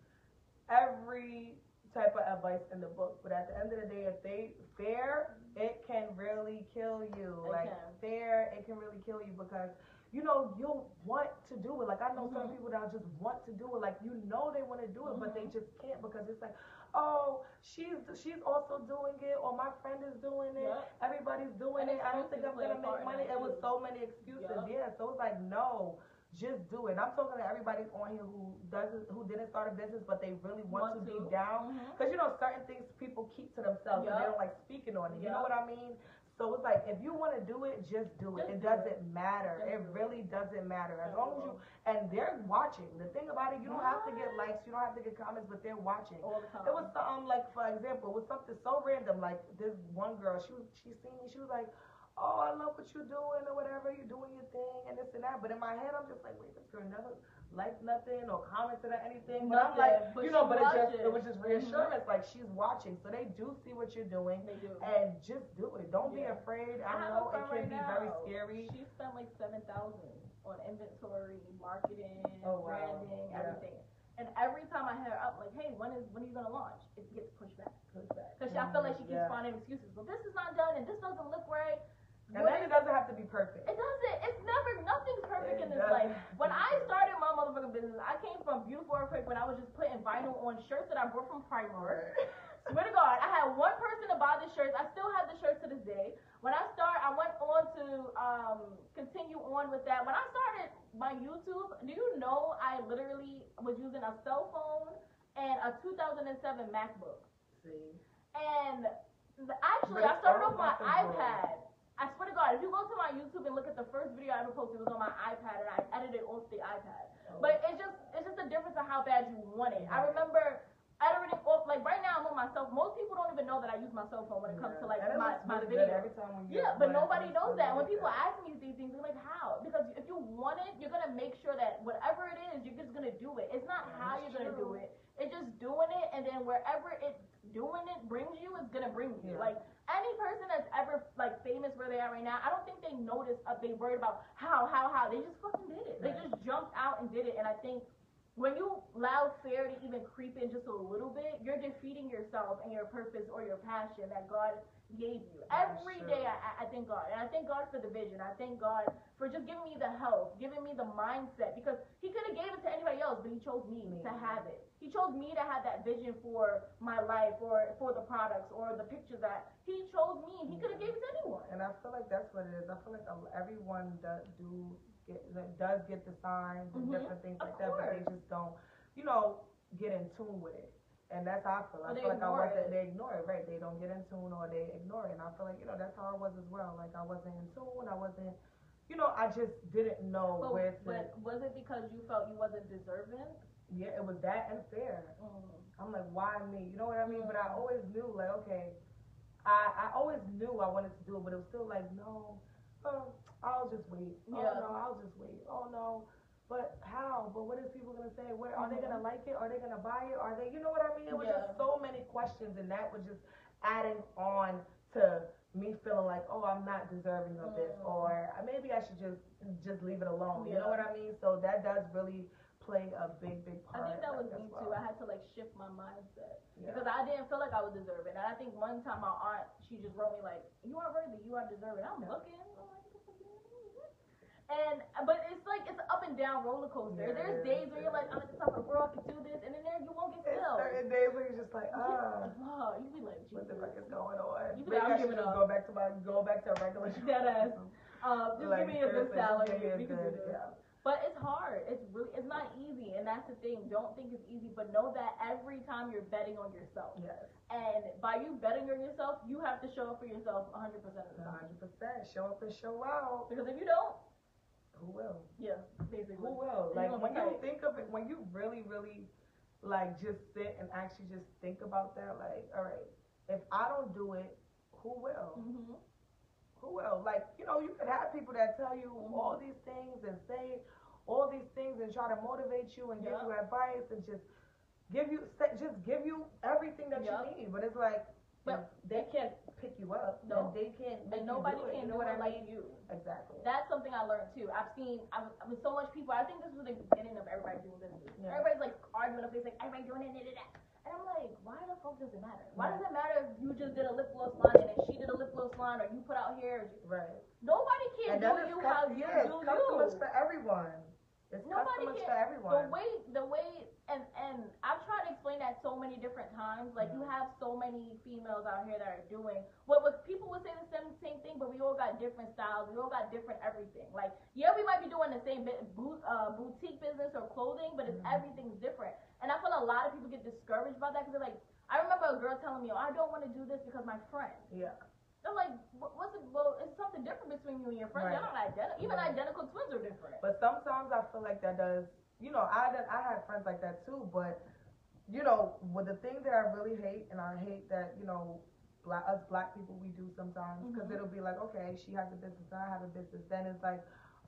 every type of advice in the book. But at the end of the day, if they fear, it can really kill you. It like can. fear, it can really kill you because you know you'll want to do it. Like I know some Mhm. people that just want to do it. Like you know they want to do it, but they Mhm. just can't because it's like, oh, she's she's also doing it, or my friend is doing it. Yep. Everybody's doing And it. I don't think I'm gonna make money. It was so many excuses. Yup. Yeah. So it's like no, just do it. I'm talking to everybody on here who doesn't, who didn't start a business, but they really want, to, be down. Mhm. Cause you know certain things people keep to themselves and they don't like speaking on it. You know what I mean? So it's like if you want to do it, just do it. Just it do doesn't matter. Just it do it. really doesn't matter. As long as you and they're watching. The thing about it, you don't have to get likes, you don't have to get comments, but they're watching. All the time. It was something like, for example, it was something so random. Like this one girl, she was, she seen me, she was like, "Oh, I love what you're doing or whatever. You're doing your thing and this and that." But in my head, I'm just like, "Wait, this girl never liked nothing or commented or anything." But I'm like, but you know, but it just it was just Mhm. reassurance. Like she's watching, so they do see what you're doing. They do. And just do it. Don't be afraid. I I, know it can right be now. very scary. She spent like seven thousand on inventory, marketing, Oh, wow. branding, Yeah. everything. And every time I hit her up, like, hey, when is when are you gonna launch? It gets pushed back, pushed back. Because I feel like she keeps Yeah. finding excuses. Well, this is not done, and this doesn't look right. And then it doesn't have to be perfect. it doesn't. It's never. Nothing's perfect It in this doesn't life. When I started my motherfucking business, I came from beautiful earthquake when I was just putting vinyl on shirts that I bought from Primark. Swear to God, I had one person to buy the shirts. I still have the shirts to this day. When I start, I went on to um, continue on with that. When I started my YouTube, do you know I literally was using a cell phone and a 2007 MacBook. See. And actually, I started off my iPad. I swear to God, if you go to my YouTube and look at the first video I ever posted, it was on my iPad, and I edited off the iPad. Oh. But it's just it's just a difference of how bad you want it. I Right. Remember editing off like right now I'm on my cell. Most people don't even know that I use my cell phone when it comes to like And my my really video. every time when you Yeah, but nobody knows that. When people ask me these things, they're like, "How?" Because if you want it, you're gonna make sure that whatever it is, you're just gonna do it. It's not Yeah, how you're gonna do it. It's just doing it, and then wherever it's doing it brings you, it's gonna bring you. Yeah. Like any person that's ever like famous where they are right now, I don't think they noticed. Uh, they worried about how, how, how. They just fucking did it. They just jumped out and did it. And I think when you allow fear to even creep in just a little bit, you're defeating yourself and your purpose or your passion that God gave you. Every true. day, I, I thank God, and I thank God for the vision. I thank God for just giving me the health, giving me the mindset, because He could have gave it to anybody else, but He chose me to have it. He chose me to have that vision for my life, or for the products, or the pictures that He chose me, and He could have gave it to anyone. And I feel like that's what it is. I feel like everyone does do get that does get the signs and Mhm. different things like that, but they just don't, you know, get in tune with it. And that's how I feel. I feel like I wasn't. it. They ignore it, right? They don't get in tune or they ignore it. And I feel like you know that's how I was as well. Like I wasn't in tune. I wasn't. You know, I just didn't know But, where to. but was it because you felt you wasn't deserving? yeah, it was that fear. Mm. I'm like, why me? You know what I mean? But I Mm. always knew, like, okay, I I always knew I wanted to do it, but it was still like, no, oh, I'll just wait. Yeah. Oh no, I'll just wait. Oh no, but how? But what is people gonna say? What are they Mhm. gonna like it? Are they gonna buy it? Are they? You know what I mean? It was Yeah. just so many questions, and that was just adding on to me feeling like, oh, I'm not deserving of this, Mm. or maybe I should just just leave it alone. You know what I mean? So that does really play a big, big part. I think that was me well. too. I had to like shift my mindset. Yeah. Because I didn't feel like I was deserving. And I think one time my aunt, she just wrote me like, "You are worthy. You are deserving." I'm Yeah. looking. I'm like, "What the fuck you mean?" And but it's like it's an up and down roller coaster. Yeah, There's days is, where you're like, "I'm at the top of the world, I can do this," and then there you won't get still. certain days where you're just like, ah, you be like, what the fuck is going on? You be like, I'm giving up. go back to my go back to a regular. Dead ass. Um, just Like, give me a good salary. give me a we can do good- this. yeah. But it's hard. It's really, it's not easy, and that's the thing. Don't think it's easy, but know that every time you're betting on yourself, Yes, and by you betting on yourself, you have to show up for yourself 100 percent of the time. hundred percent. Show up and show out. Because if you don't, Who will? yeah, basically. Who will? Like when you think of it, when you really, really, like just sit and actually just think about that. Like, all right, if I don't do it, who will? hmm Who will? Like, you know, you could have people that tell you Mhm. all these things and say all these things and try to motivate you and give you advice and just give you just give you everything that Yeah. you need. But it's like, But- if they can't pick you up. No. and they can't make And nobody you do it. can you know do what it I like you. Exactly. That's something I learned too. I've seen, I'm, I'm with so much people. I think this was the beginning of everybody doing business. Yeah. Everybody's like arguing up, it's like everybody doing it, da, da. And I'm like, why the fuck does it matter? Why does it matter if you just did a lip gloss line and then she did a lip gloss line or you put out hair? right. Nobody can And do you how you yeah, do it's customers you. for everyone. It's Nobody customers can- for everyone. The way, the way, and and I've tried to explain that so many different times. Like you have so many females out here that are doing what was people would say the same same thing, but we all got different styles. We all got different everything. Like yeah, we might be doing the same boot, uh, boutique business or clothing, but it's Mhm. everything's different. And I feel a lot of people get discouraged by that because they're like, I remember a girl telling me, oh, I don't want to do this because my friend. yeah. I'm like, what's it? Well, it's something different between you and your friends. Right. They're not identical. Even Right. identical twins are different. But sometimes I feel like that does, you know, I done, I had friends like that too. But you know, with the thing that I really hate, and I hate that you know, black us black people we do sometimes because Mhm. it'll be like, okay, she has a business, I have a business. Then it's like,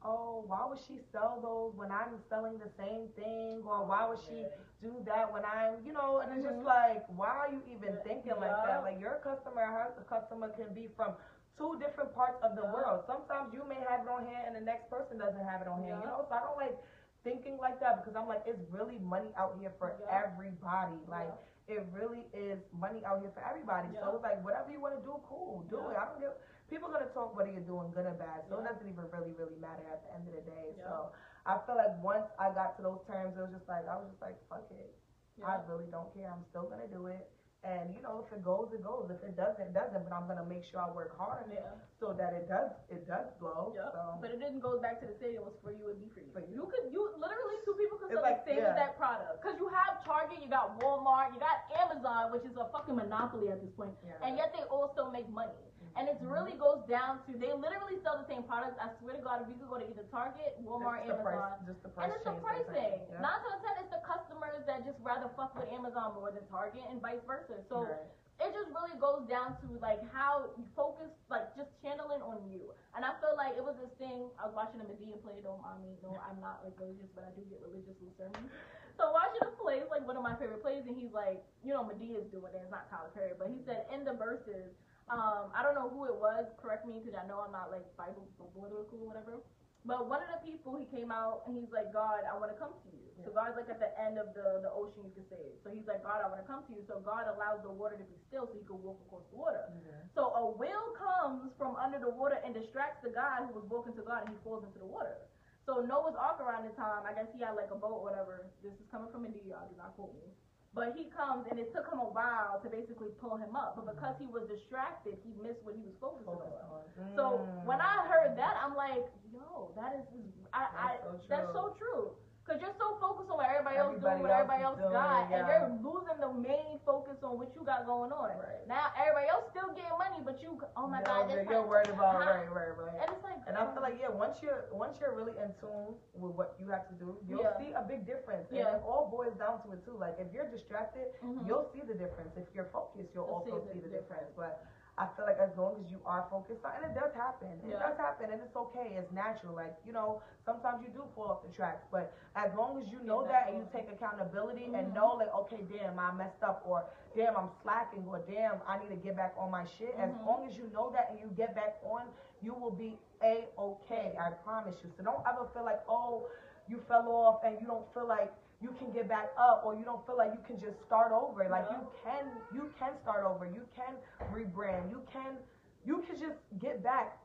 oh, why would she sell those when I'm selling the same thing, or why would she do that when I'm, you know? And it's just Mhm. like, why are you even Yeah. thinking like Yeah. that? Like your customer, her customer can be from two different parts of the Yeah. world. Sometimes you may have it on hand and the next person doesn't have it on hand. You know, so I don't like thinking like that because I'm like, it's really money out here for Yeah. everybody. Like it really is money out here for everybody. So it's like whatever you want to do, cool, do Yeah. it. I don't give. People are gonna talk whether you're doing good or bad, so it doesn't even really, really matter at the end of the day. Yeah. So I feel like once I got to those terms, it was just like I was just like, fuck it. I really don't care. I'm still gonna do it. And you know, if it goes, it goes. If it doesn't, it doesn't. But I'm gonna make sure I work hard on it Yeah. so that it does, it does blow. Yeah. So But it didn't go back to the city. It was for you and be for you. For you. You could, you literally two people could sell like- the same yeah. exact product. Cause you have Target, you got Walmart, you got Amazon, which is a fucking monopoly at this point, yeah. and yet they all still make money. And it really goes down to they literally sell the same products. I swear to God, if you could go to either Target, Walmart, just Amazon, price, just the price and it's the pricing. price sometimes. thing. Yeah. Nine out ten, it's the customers that just rather fuck with Amazon more than Target, and vice versa. So Right. it just really goes down to like how you focus, like just channeling on you. And I feel like it was this thing. I was watching a Madea play. Don't mind me. No, I'm not like religious, but I do get religious with sermons. So watching him play is like one of my favorite plays, and he's like, you know, Madea's doing it. It's not Tyler Perry, but he said in the verses. Um, I don't know who it was. Correct me because I know I'm not like Bible biblical or whatever. But one of the people, he came out and he's like, God, I want to come to you. So God's like at the end of the, the ocean, you could say. it. So he's like, God, I want to come to you. So God allows the water to be still so he could walk across the water. So a whale comes from under the water and distracts the guy who was walking to God and he falls into the water. So Noah's Ark around the time, I guess he had like a boat or whatever. This is coming from India, y'all do not quote me. But he comes and it took him a while to basically pull him up. But because he was distracted, he missed what he was focused, Focus on. on. So Mm. when I heard that, I'm like, yo, that is, I, I, That's so that's so true. Cause you're so focused on what everybody else Everybody doing, what everybody else doing, got, and yeah. you're losing the main focus on what you got going on. Right. Now everybody else still getting money, but you, oh my god, you're, this you're worried about right, right, right. And it's like, And I feel like yeah, once you're once you're really in tune with what you have to do, you'll Yeah. see a big difference. Yeah. And it all boils down to it too. Like if you're distracted, Mhm. you'll see the difference. If you're focused, you'll You'll see also the see the difference. difference. But I feel like as long as you are focused, on, and it does happen. It Yeah. does happen, and it's okay. It's natural. Like you know, sometimes you do fall off the tracks, but as long as you know Get that and you take accountability Mhm. and know like, okay, damn, I messed up, or damn, I'm slacking, or damn, I need to get back on my shit. As Mhm. long as you know that and you get back on, you will be a okay. I promise you. So don't ever feel like, oh, you fell off and you don't feel like you can get back up or you don't feel like you can just start over. Like Yeah. you can you can start over. You can rebrand. You can you can just get back.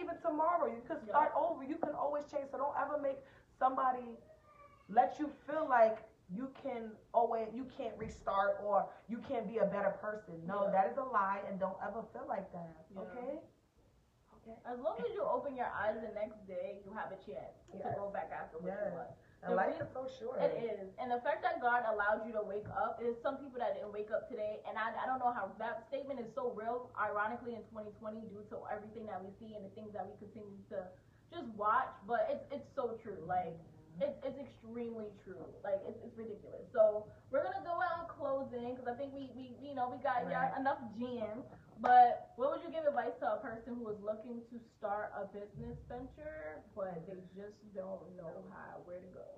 Even tomorrow, you can start over. You can always change. So don't ever make somebody let you feel like you can always you can't restart or you can't be a better person. No, Yeah. that is a lie and don't ever feel like that. Yeah. Okay? Okay. As long as you open your eyes the next day, you have a chance to go back after what Yes. you want. And life is so short. It is. And the fact that God allowed you to wake up, there's some people that didn't wake up today. And I, I don't know how that statement is so real, ironically, in 2020, due to everything that we see and the things that we continue to just watch. But it's, it's so true. Like, it's, it's extremely true. Like, it's, it's ridiculous. So, we're going to go out in closing because I think we, we, you know, we got Right. enough gems. But what would you give advice to a person who is looking to start a business venture, but they just don't know how, where to go?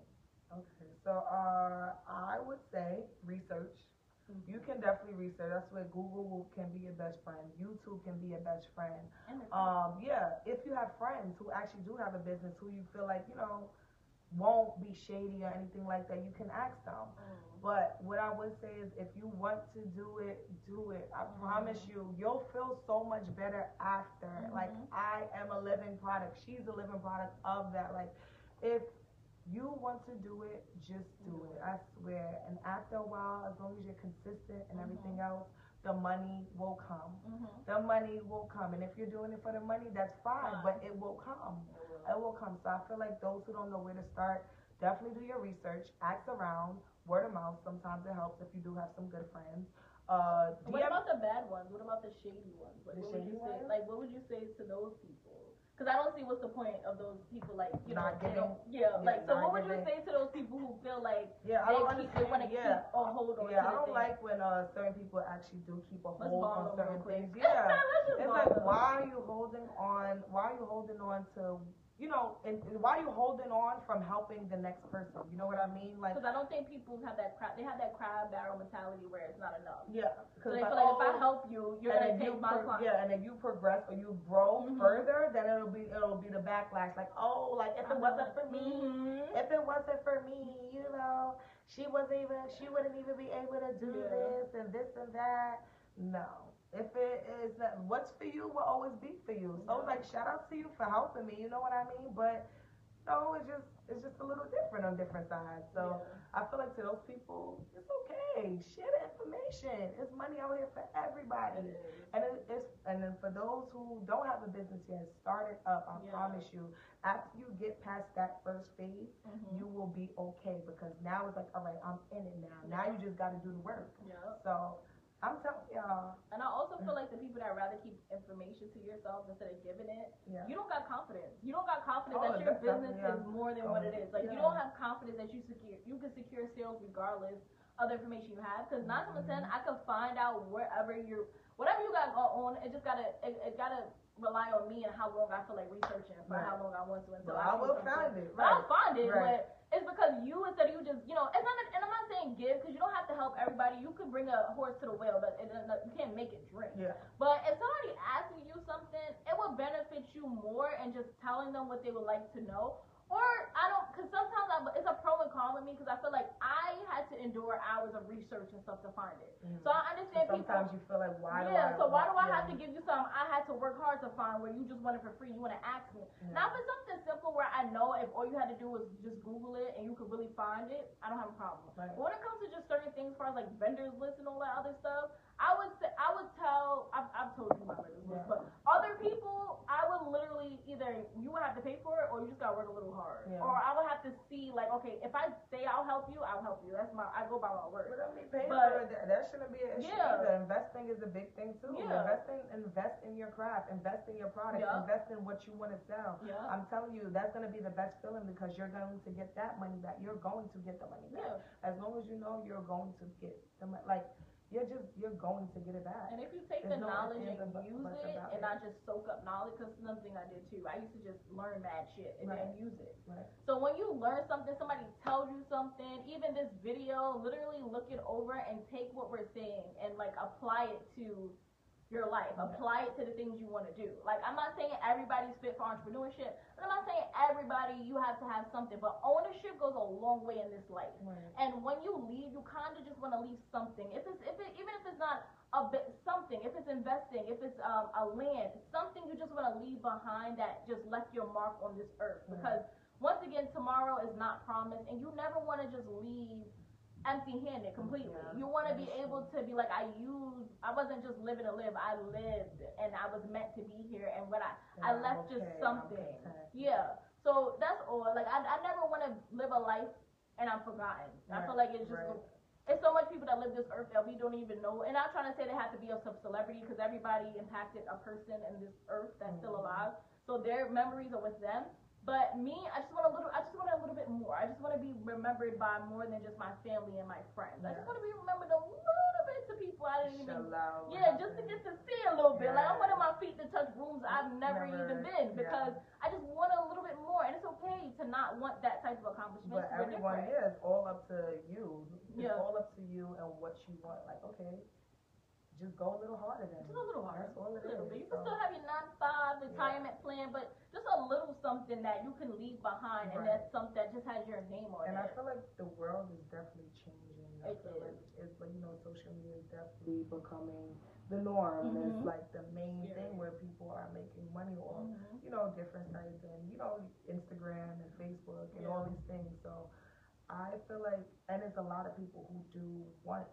Okay, so uh, I would say research. You can definitely research. That's where Google will, can be your best friend. YouTube can be your best friend. Um, yeah, if you have friends who actually do have a business who you feel like, you know, won't be shady or anything like that, you can ask them. Mm. But what I would say is if you want to do it, do it. I Mhm. promise you, you'll feel so much better after. Like Mhm. I am a living product. She's a living product of that. Like if you want to do it, just do it. I swear. And after a while, as long as you're consistent and Mhm. everything else, the money will come. Mhm. The money will come. And if you're doing it for the money, that's fine, Fine. but it will come. It will come. So I feel like those who don't know where to start, definitely do your research, ask around, word of mouth. Sometimes it helps if you do have some good friends. Uh, What about the bad ones? What about the shady ones? Like, The what would shady you say? Like, what would you say to those people? Because I don't see what's the point of those people. Like, you know, Not they giving- don't- yeah. yeah, Like, so what would you say to those people who feel like yeah, I they don't keep, understand. they want to yeah. keep a hold on? Yeah, I don't thing? like when uh, certain people actually do keep a hold on certain things. Yeah. It's like, why are you holding on? Why are you holding on to, you know, and, and why are you holding on from helping the next person? You know what I mean? Like, Because I don't think people have that crab. They have that crab barrel mentality where it's not enough. yeah. So they like, feel like if I oh, help you, you're gonna take you my pro- client. yeah, and if you progress or you grow Mhm. further, then it'll be it'll be the backlash. Like, oh, like if it wasn't for me, Mhm. if it wasn't for me, you know, she wasn't even she wouldn't even be able to do Yeah. this and this and that. No. If it is not what's for you will always be for you. So Yeah. like shout out to you for helping me, you know what I mean? But no, it's just it's just a little different on different sides. So I feel like to those people, it's okay. Share the information. There's money out here for everybody. And it, it's and then for those who don't have a business yet, start it up. I Yeah. promise you. After you get past that first phase, Mhm. you will be okay because now it's like, all right, I'm in it now. Now you just got to do the work. Yeah. So I'm telling y'all, And I also feel like the people that rather keep information to yourself instead of giving it, yeah, you don't got confidence. You don't got confidence Oh, that your business definitely, is more than oh, what it is. Like you don't have confidence that you secure you can secure sales regardless of the information you have. Because nine times of ten, mm-hmm. I could find out wherever you're whatever you got going on. It just gotta it, it gotta rely on me and how long I feel like researching for Right. how long I want to until Well, I, I will find it. But I'll find it, Right. but it's because you instead of you just you know it's not and I'm not saying give because you don't have to help everybody. You could bring a horse to the well, but it, it, you can't make it drink. Yeah. But if somebody asking you something, it will benefit you more and just telling them what they would like to know. Or I don't, because sometimes I, it's a pro and con with me because I feel like I had to endure hours of research and stuff to find it. Mhm. So I understand people. Sometimes you feel like, why do yeah, I? so why do I have to give you something I had to work hard to find where you just want it for free? You want to ask me. Yeah. Now, for something simple where I know if all you had to do was just Google it and you could really find it, I don't have a problem. Right. But when it comes to just certain things, as far as like vendors list and all that other stuff, I would say I would tell. I've, I've told you my vendors list, Yeah. but other people, I would literally either you would have to pay for it or you just gotta work a little hard, Yeah. or I would have to see like, okay, if I say I'll help you, I'll help you. That's my I go by my word. But I mean, paying But- for it, that, that shouldn't be an issue Yeah. either. Investing is a big thing too. Yeah. Invest in, invest in your craft, invest in your product, Yeah. invest in what you want to sell. Yeah. I'm telling you, that's gonna be the best feeling because you're going to get that money back. You're going to get the money back. Yeah. As long as you know you're going to get the money, like you're just you're going to get it back. And if you take There's the no knowledge and use it and it. not just soak up knowledge, because something I did too. I used to just learn mad shit and then use it. Right. So when you learn something, somebody tells you something, even this video, literally look it over and take what we're saying and like apply it to your life. Apply it to the things you want to do. Like I'm not saying everybody's fit for entrepreneurship, but I'm not saying everybody you have to have something. But ownership goes a long way in this life. Right. And when you leave, you kind of just want to leave something. If it's if it even if it's not a bit something, if it's investing, if it's um, a land, something you just want to leave behind that just left your mark on this earth. Right. Because once again, tomorrow is not promised, and you never want to just leave empty-handed completely. Yeah, you want to be able to be like, I used, I wasn't just living to live, I lived, and I was meant to be here, and what I I I'm left just okay, I'm something. Yeah. So that's all. Like I, I never want to live a life and I'm forgotten. I feel like it's just right. it's so much people that live this earth that we don't even know. And I'm trying to say they have to be of some celebrity because everybody impacted a person in this earth that's still Mhm. alive. So their memories are with them. But me, I just want a little. I just want a little bit more. I just want to be remembered by more than just my family and my friends. I just want to be remembered a little bit to people I didn't even yeah, just to get to see a little bit. Like I Yeah. wanted my feet to touch rooms I've never, Never, even been yeah. because I just want a little bit more, and it's okay to not want that type of accomplishment. But everyone, different. yeah, it's all up to you. It's Yeah. all up to you and what you want. Like, okay, just go a little harder then. Just a little harder. That's all it is. bit. You can So, still have your nine five retirement plan, but just a little something that you can leave behind, and that's something that just has your name on it. and I feel like the world is definitely changing. I It feel is. like it's like you know, social media is definitely becoming the norm. and Mhm. It's like the main Yeah. thing where people are making money off. Mhm. you know, different sites and, you know, Instagram and Facebook and all these things. So I feel like, and it's a lot of people who do want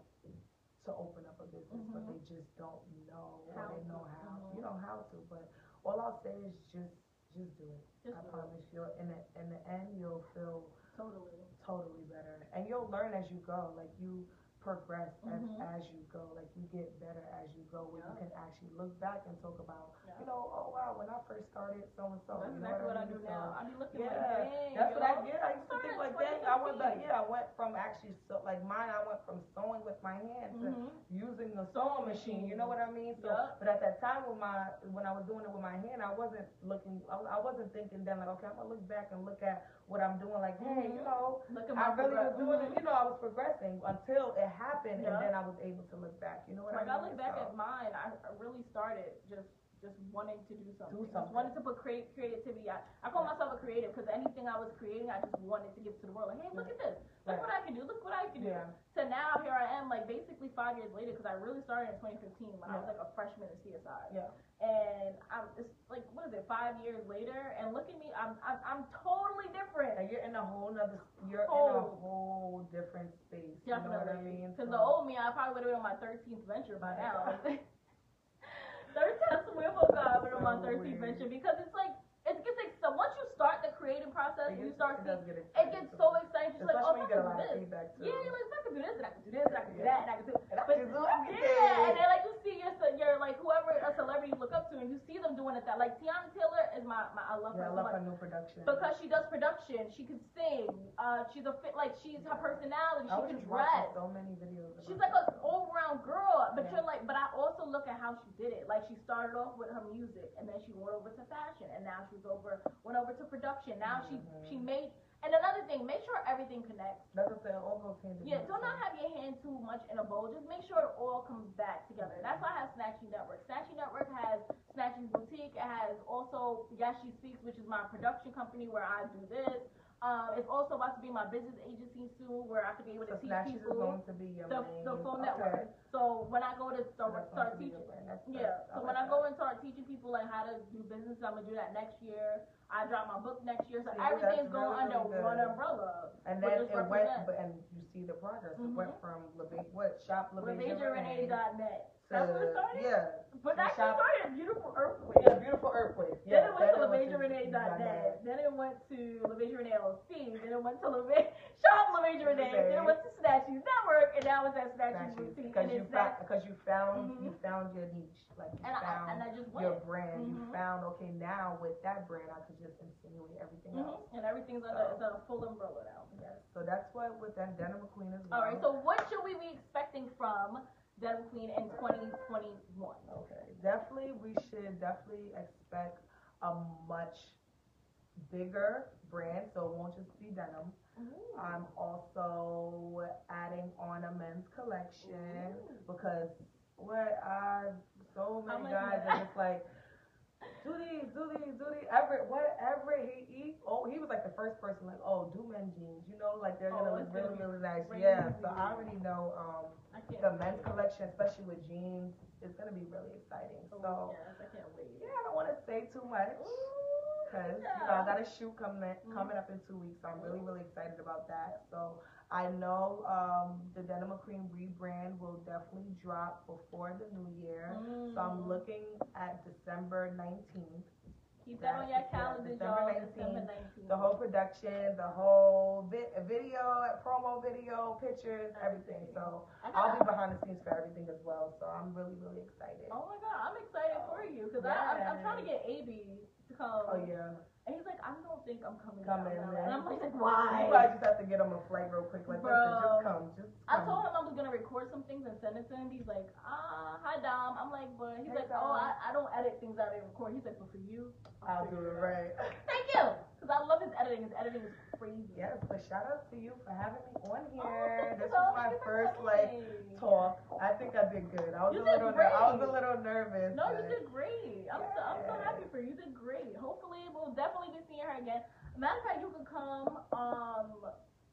to open up a business, but Mhm. they just don't know How or they to, know how, mhm. you know, how to. But all I'll say is just, just do it. Just I do it. promise you. In the, in the end, you'll feel Totally. totally better. And you'll learn as you go. Like you progress as, as you go. Like you get better as you go where you can actually look back and talk about, Yeah. you know, oh wow, when I first started so and so. That's exactly what I do now. I be looking yeah, like, dang, that's yo. what I did. I used to think in like, dang, I went back. Yeah, I went from actually so like mine. I went from sewing with my hands to Mhm. using the sewing machine. You know what I mean? So, Yeah. but at that time with my when I was doing it with my hand, I wasn't looking. I, I wasn't thinking then like, okay, I'm gonna look back and look at what I'm doing. Like, hey, you Mhm. know, Look at I really was doing it. You know, I was progressing until it happened, Yeah. and then I was able to look back. You know what Like I I look back So, at mine, I really started just just wanting to do something. Just something. wanted to put create creativity. I, I call myself a creative because anything I was creating, I just wanted to give to the world. Like, hey, look at this. Look what I can do. Look what I can do. Yeah. So now here I am, like basically five years later, because I really started in 2015 when I was like a freshman in CSI. Yeah. And I'm it's like what is it, five years later, and look at me, I'm I'm, I'm totally different. And you're in a whole nother. You're in a whole different space. You know what I Definitely. mean? Because So- the old me, I probably would have been on my 13th venture by now. With a guy, but on my So 13th weird. venture because it's like it gets like so once you start the creative process, It you start it seeing, get it gets so exciting. You're like, oh, I when you get a can do this. Yeah, you're like, I can do this, and I can do this, and I can do that, and I can do. And I can do yeah, and then like you see your your like whoever a celebrity you look up to, and you see them doing it. That like Teyana Taylor is my, my I love Yeah, her I love much her new production. because she does production. She can sing. Uh, she's a fit like she's her personality. She was can dress. so many videos. She's like an all round girl, but Yeah. you're like, but I also look at how she did it. Like she started off with her music, and then she went over to fashion, and now she's over went over to production. Now she Mhm. she made, And another thing, make sure everything connects. That's what I'm saying. All goes hand in Yeah, do not have your hand too much in a bowl. Just make sure it all comes back together. That's why I have Snatchy Network. Snatchy Network has Snatchies Boutique. It has also Yashi Speaks, which is my production company where I do this. Um, it's also about to be my business agency soon, where I could be able So to teach Snatches is people going to be your the, main. the phone okay. network. So when I go to start, start teaching, your brand. That's- yeah. So when like I go and start teaching people like how to do business, I'm gonna do that next year. I drop my book next year, so See, everything's going really, under really one umbrella. And then it went, but, and you see the progress. It Mhm. went from Lebe, what shop Lebeja Renee LeVageRenee.net. to That's where it started. yeah, But to actually shop- started at Beautiful Earthquake. yeah, beautiful earthquake. Then it went to then LeVageRenee.net. Then it went to LeVageRenee LLC. Then it went to Leve Shop LeVageRenee. Then it went to Snatchies Network, and now it's at Snatchies Boutique. Because you it's found, that. because you found, you Mhm. found your niche, like you And I, found and I just your brand. You Mhm. found okay now with that brand, I could just insinuate everything else. Mhm. And everything's under, it's a full umbrella now. Yes, so that's what with that Denim Queen as well. All right. So what should we be expecting from Denim Queen in 2021? Okay, definitely, we should definitely expect a much bigger brand, so it won't just be denim. Mm-hmm. I'm also adding on a men's collection mm-hmm. because what I so many guys are just like do these, do these, do these. Whatever he, he, oh, he was like the first person like, oh, do men jeans, you know, like they're Oh, gonna look really, really nice. Yeah, so I already know um the men's wait. collection, especially with jeans, is gonna be really exciting. Oh, So yes, I can't wait. yeah, I don't want to say too much. Cause you know I got a shoot coming Mm-hmm. coming up in two weeks. So I'm really really excited about that. So I know um, the Denim Queen rebrand will definitely drop before the new year. So I'm Mm. looking at December 19th. Keep that on your calendar, December y'all. 19th, December 19th. The whole production, the whole vi- video, promo video, pictures, everything. So I'll be behind the scenes for everything as well. So I'm really really excited. Oh my god, I'm excited for you because I'm, I'm trying to get AB to come. Oh yeah. And he's like, I don't think I'm coming. Coming, down. man. And I'm like, why? You probably just have to get him a flight real quick. Like, listen, Bro. just come, just I told him I was gonna record some things and send it to him. He's like, ah, hi Dom. I'm like, but he's Hey, like, oh, I, I don't edit things out of record. He's like, but for you, I'll do it right. Thank you, because I love his editing. His editing is crazy. Yes, but shout out to you for having me on Oh, here. you this was my first like talk. I think I did good. I was You a little, ner- I was a little nervous. No, you did great. I'm so, I'm so happy for you. You did great. Hopefully, we'll definitely be seeing her again. Matter of fact, you can come. Um,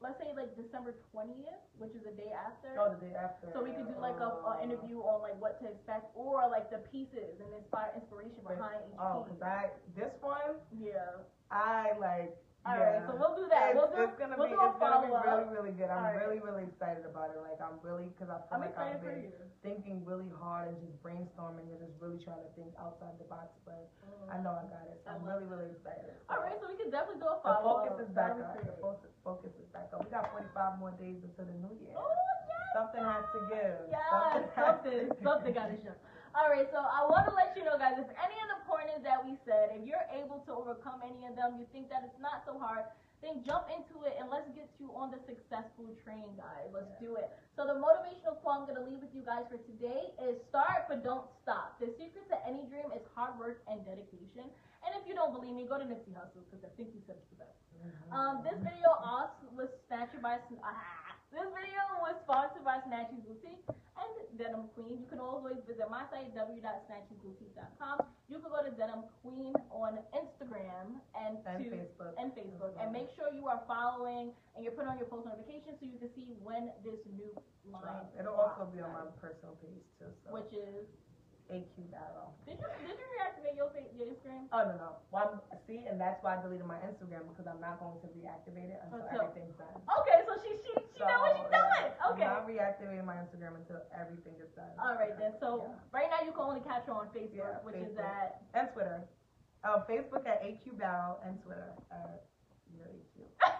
let's say like December 20th, which is the day after. Oh, the day after. So we could do like a, a interview on like what to expect or like the pieces and inspire inspiration behind each Oh, piece. cause I this one Yeah. I like. All yeah. right. So we'll do that. It's, we'll do. it's gonna we'll be it's gonna be really really good. I'm right. really really excited about it. Like I'm really because I feel I'm like I've been thinking really hard and just brainstorming and just really trying to think outside the box. But mm-hmm. I know I got it. So I'm really really excited. All right. So we can definitely do a follow. The focus up. is back up. The focus, focus is back up. We got 45 more days until the new year. Oh yes. Something has to give. Yes, has something, something got to show. All right, so I want to let you know, guys, if any of the pointers that we said, if you're able to overcome any of them, you think that it's not so hard, then jump into it and let's get you on the successful train, guys. Let's do it. So the motivational quote I'm gonna leave with you guys for today is start but don't stop. The secret to any dream is hard work and dedication. And if you don't believe me, go to Nipsey Hussle because I think he said it the best. Um, this video also was snatched by ah, this video was sponsored by Snatchy Boutique and Denim Queen. You can always visit my site w.snatchysboutique.com. You can go to Denim Queen on Instagram and, And to Facebook. and Facebook and make sure you are following and you're putting on your post notifications so you can see when this new line It'll also be on my personal page too. So which is AQ Battle. did you did you reactivate your fa- your Instagram? Oh no no. Well, I'm- see, and that's why I deleted my Instagram because I'm not going to reactivate it until Until- everything's done. Okay, so she she she So, know what she's doing. Okay. I'm not reactivating my Instagram until everything is done. All right then. So Yeah. right now you can only catch her on Facebook, Yeah, which is at And Twitter. Uh, Facebook at AQ Battle and Twitter at your AQ. I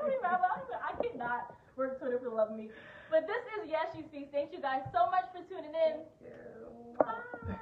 don't remember. I cannot work Twitter for the love of me. But this is Yes You Speak. Thank you guys so much for tuning in. Bye.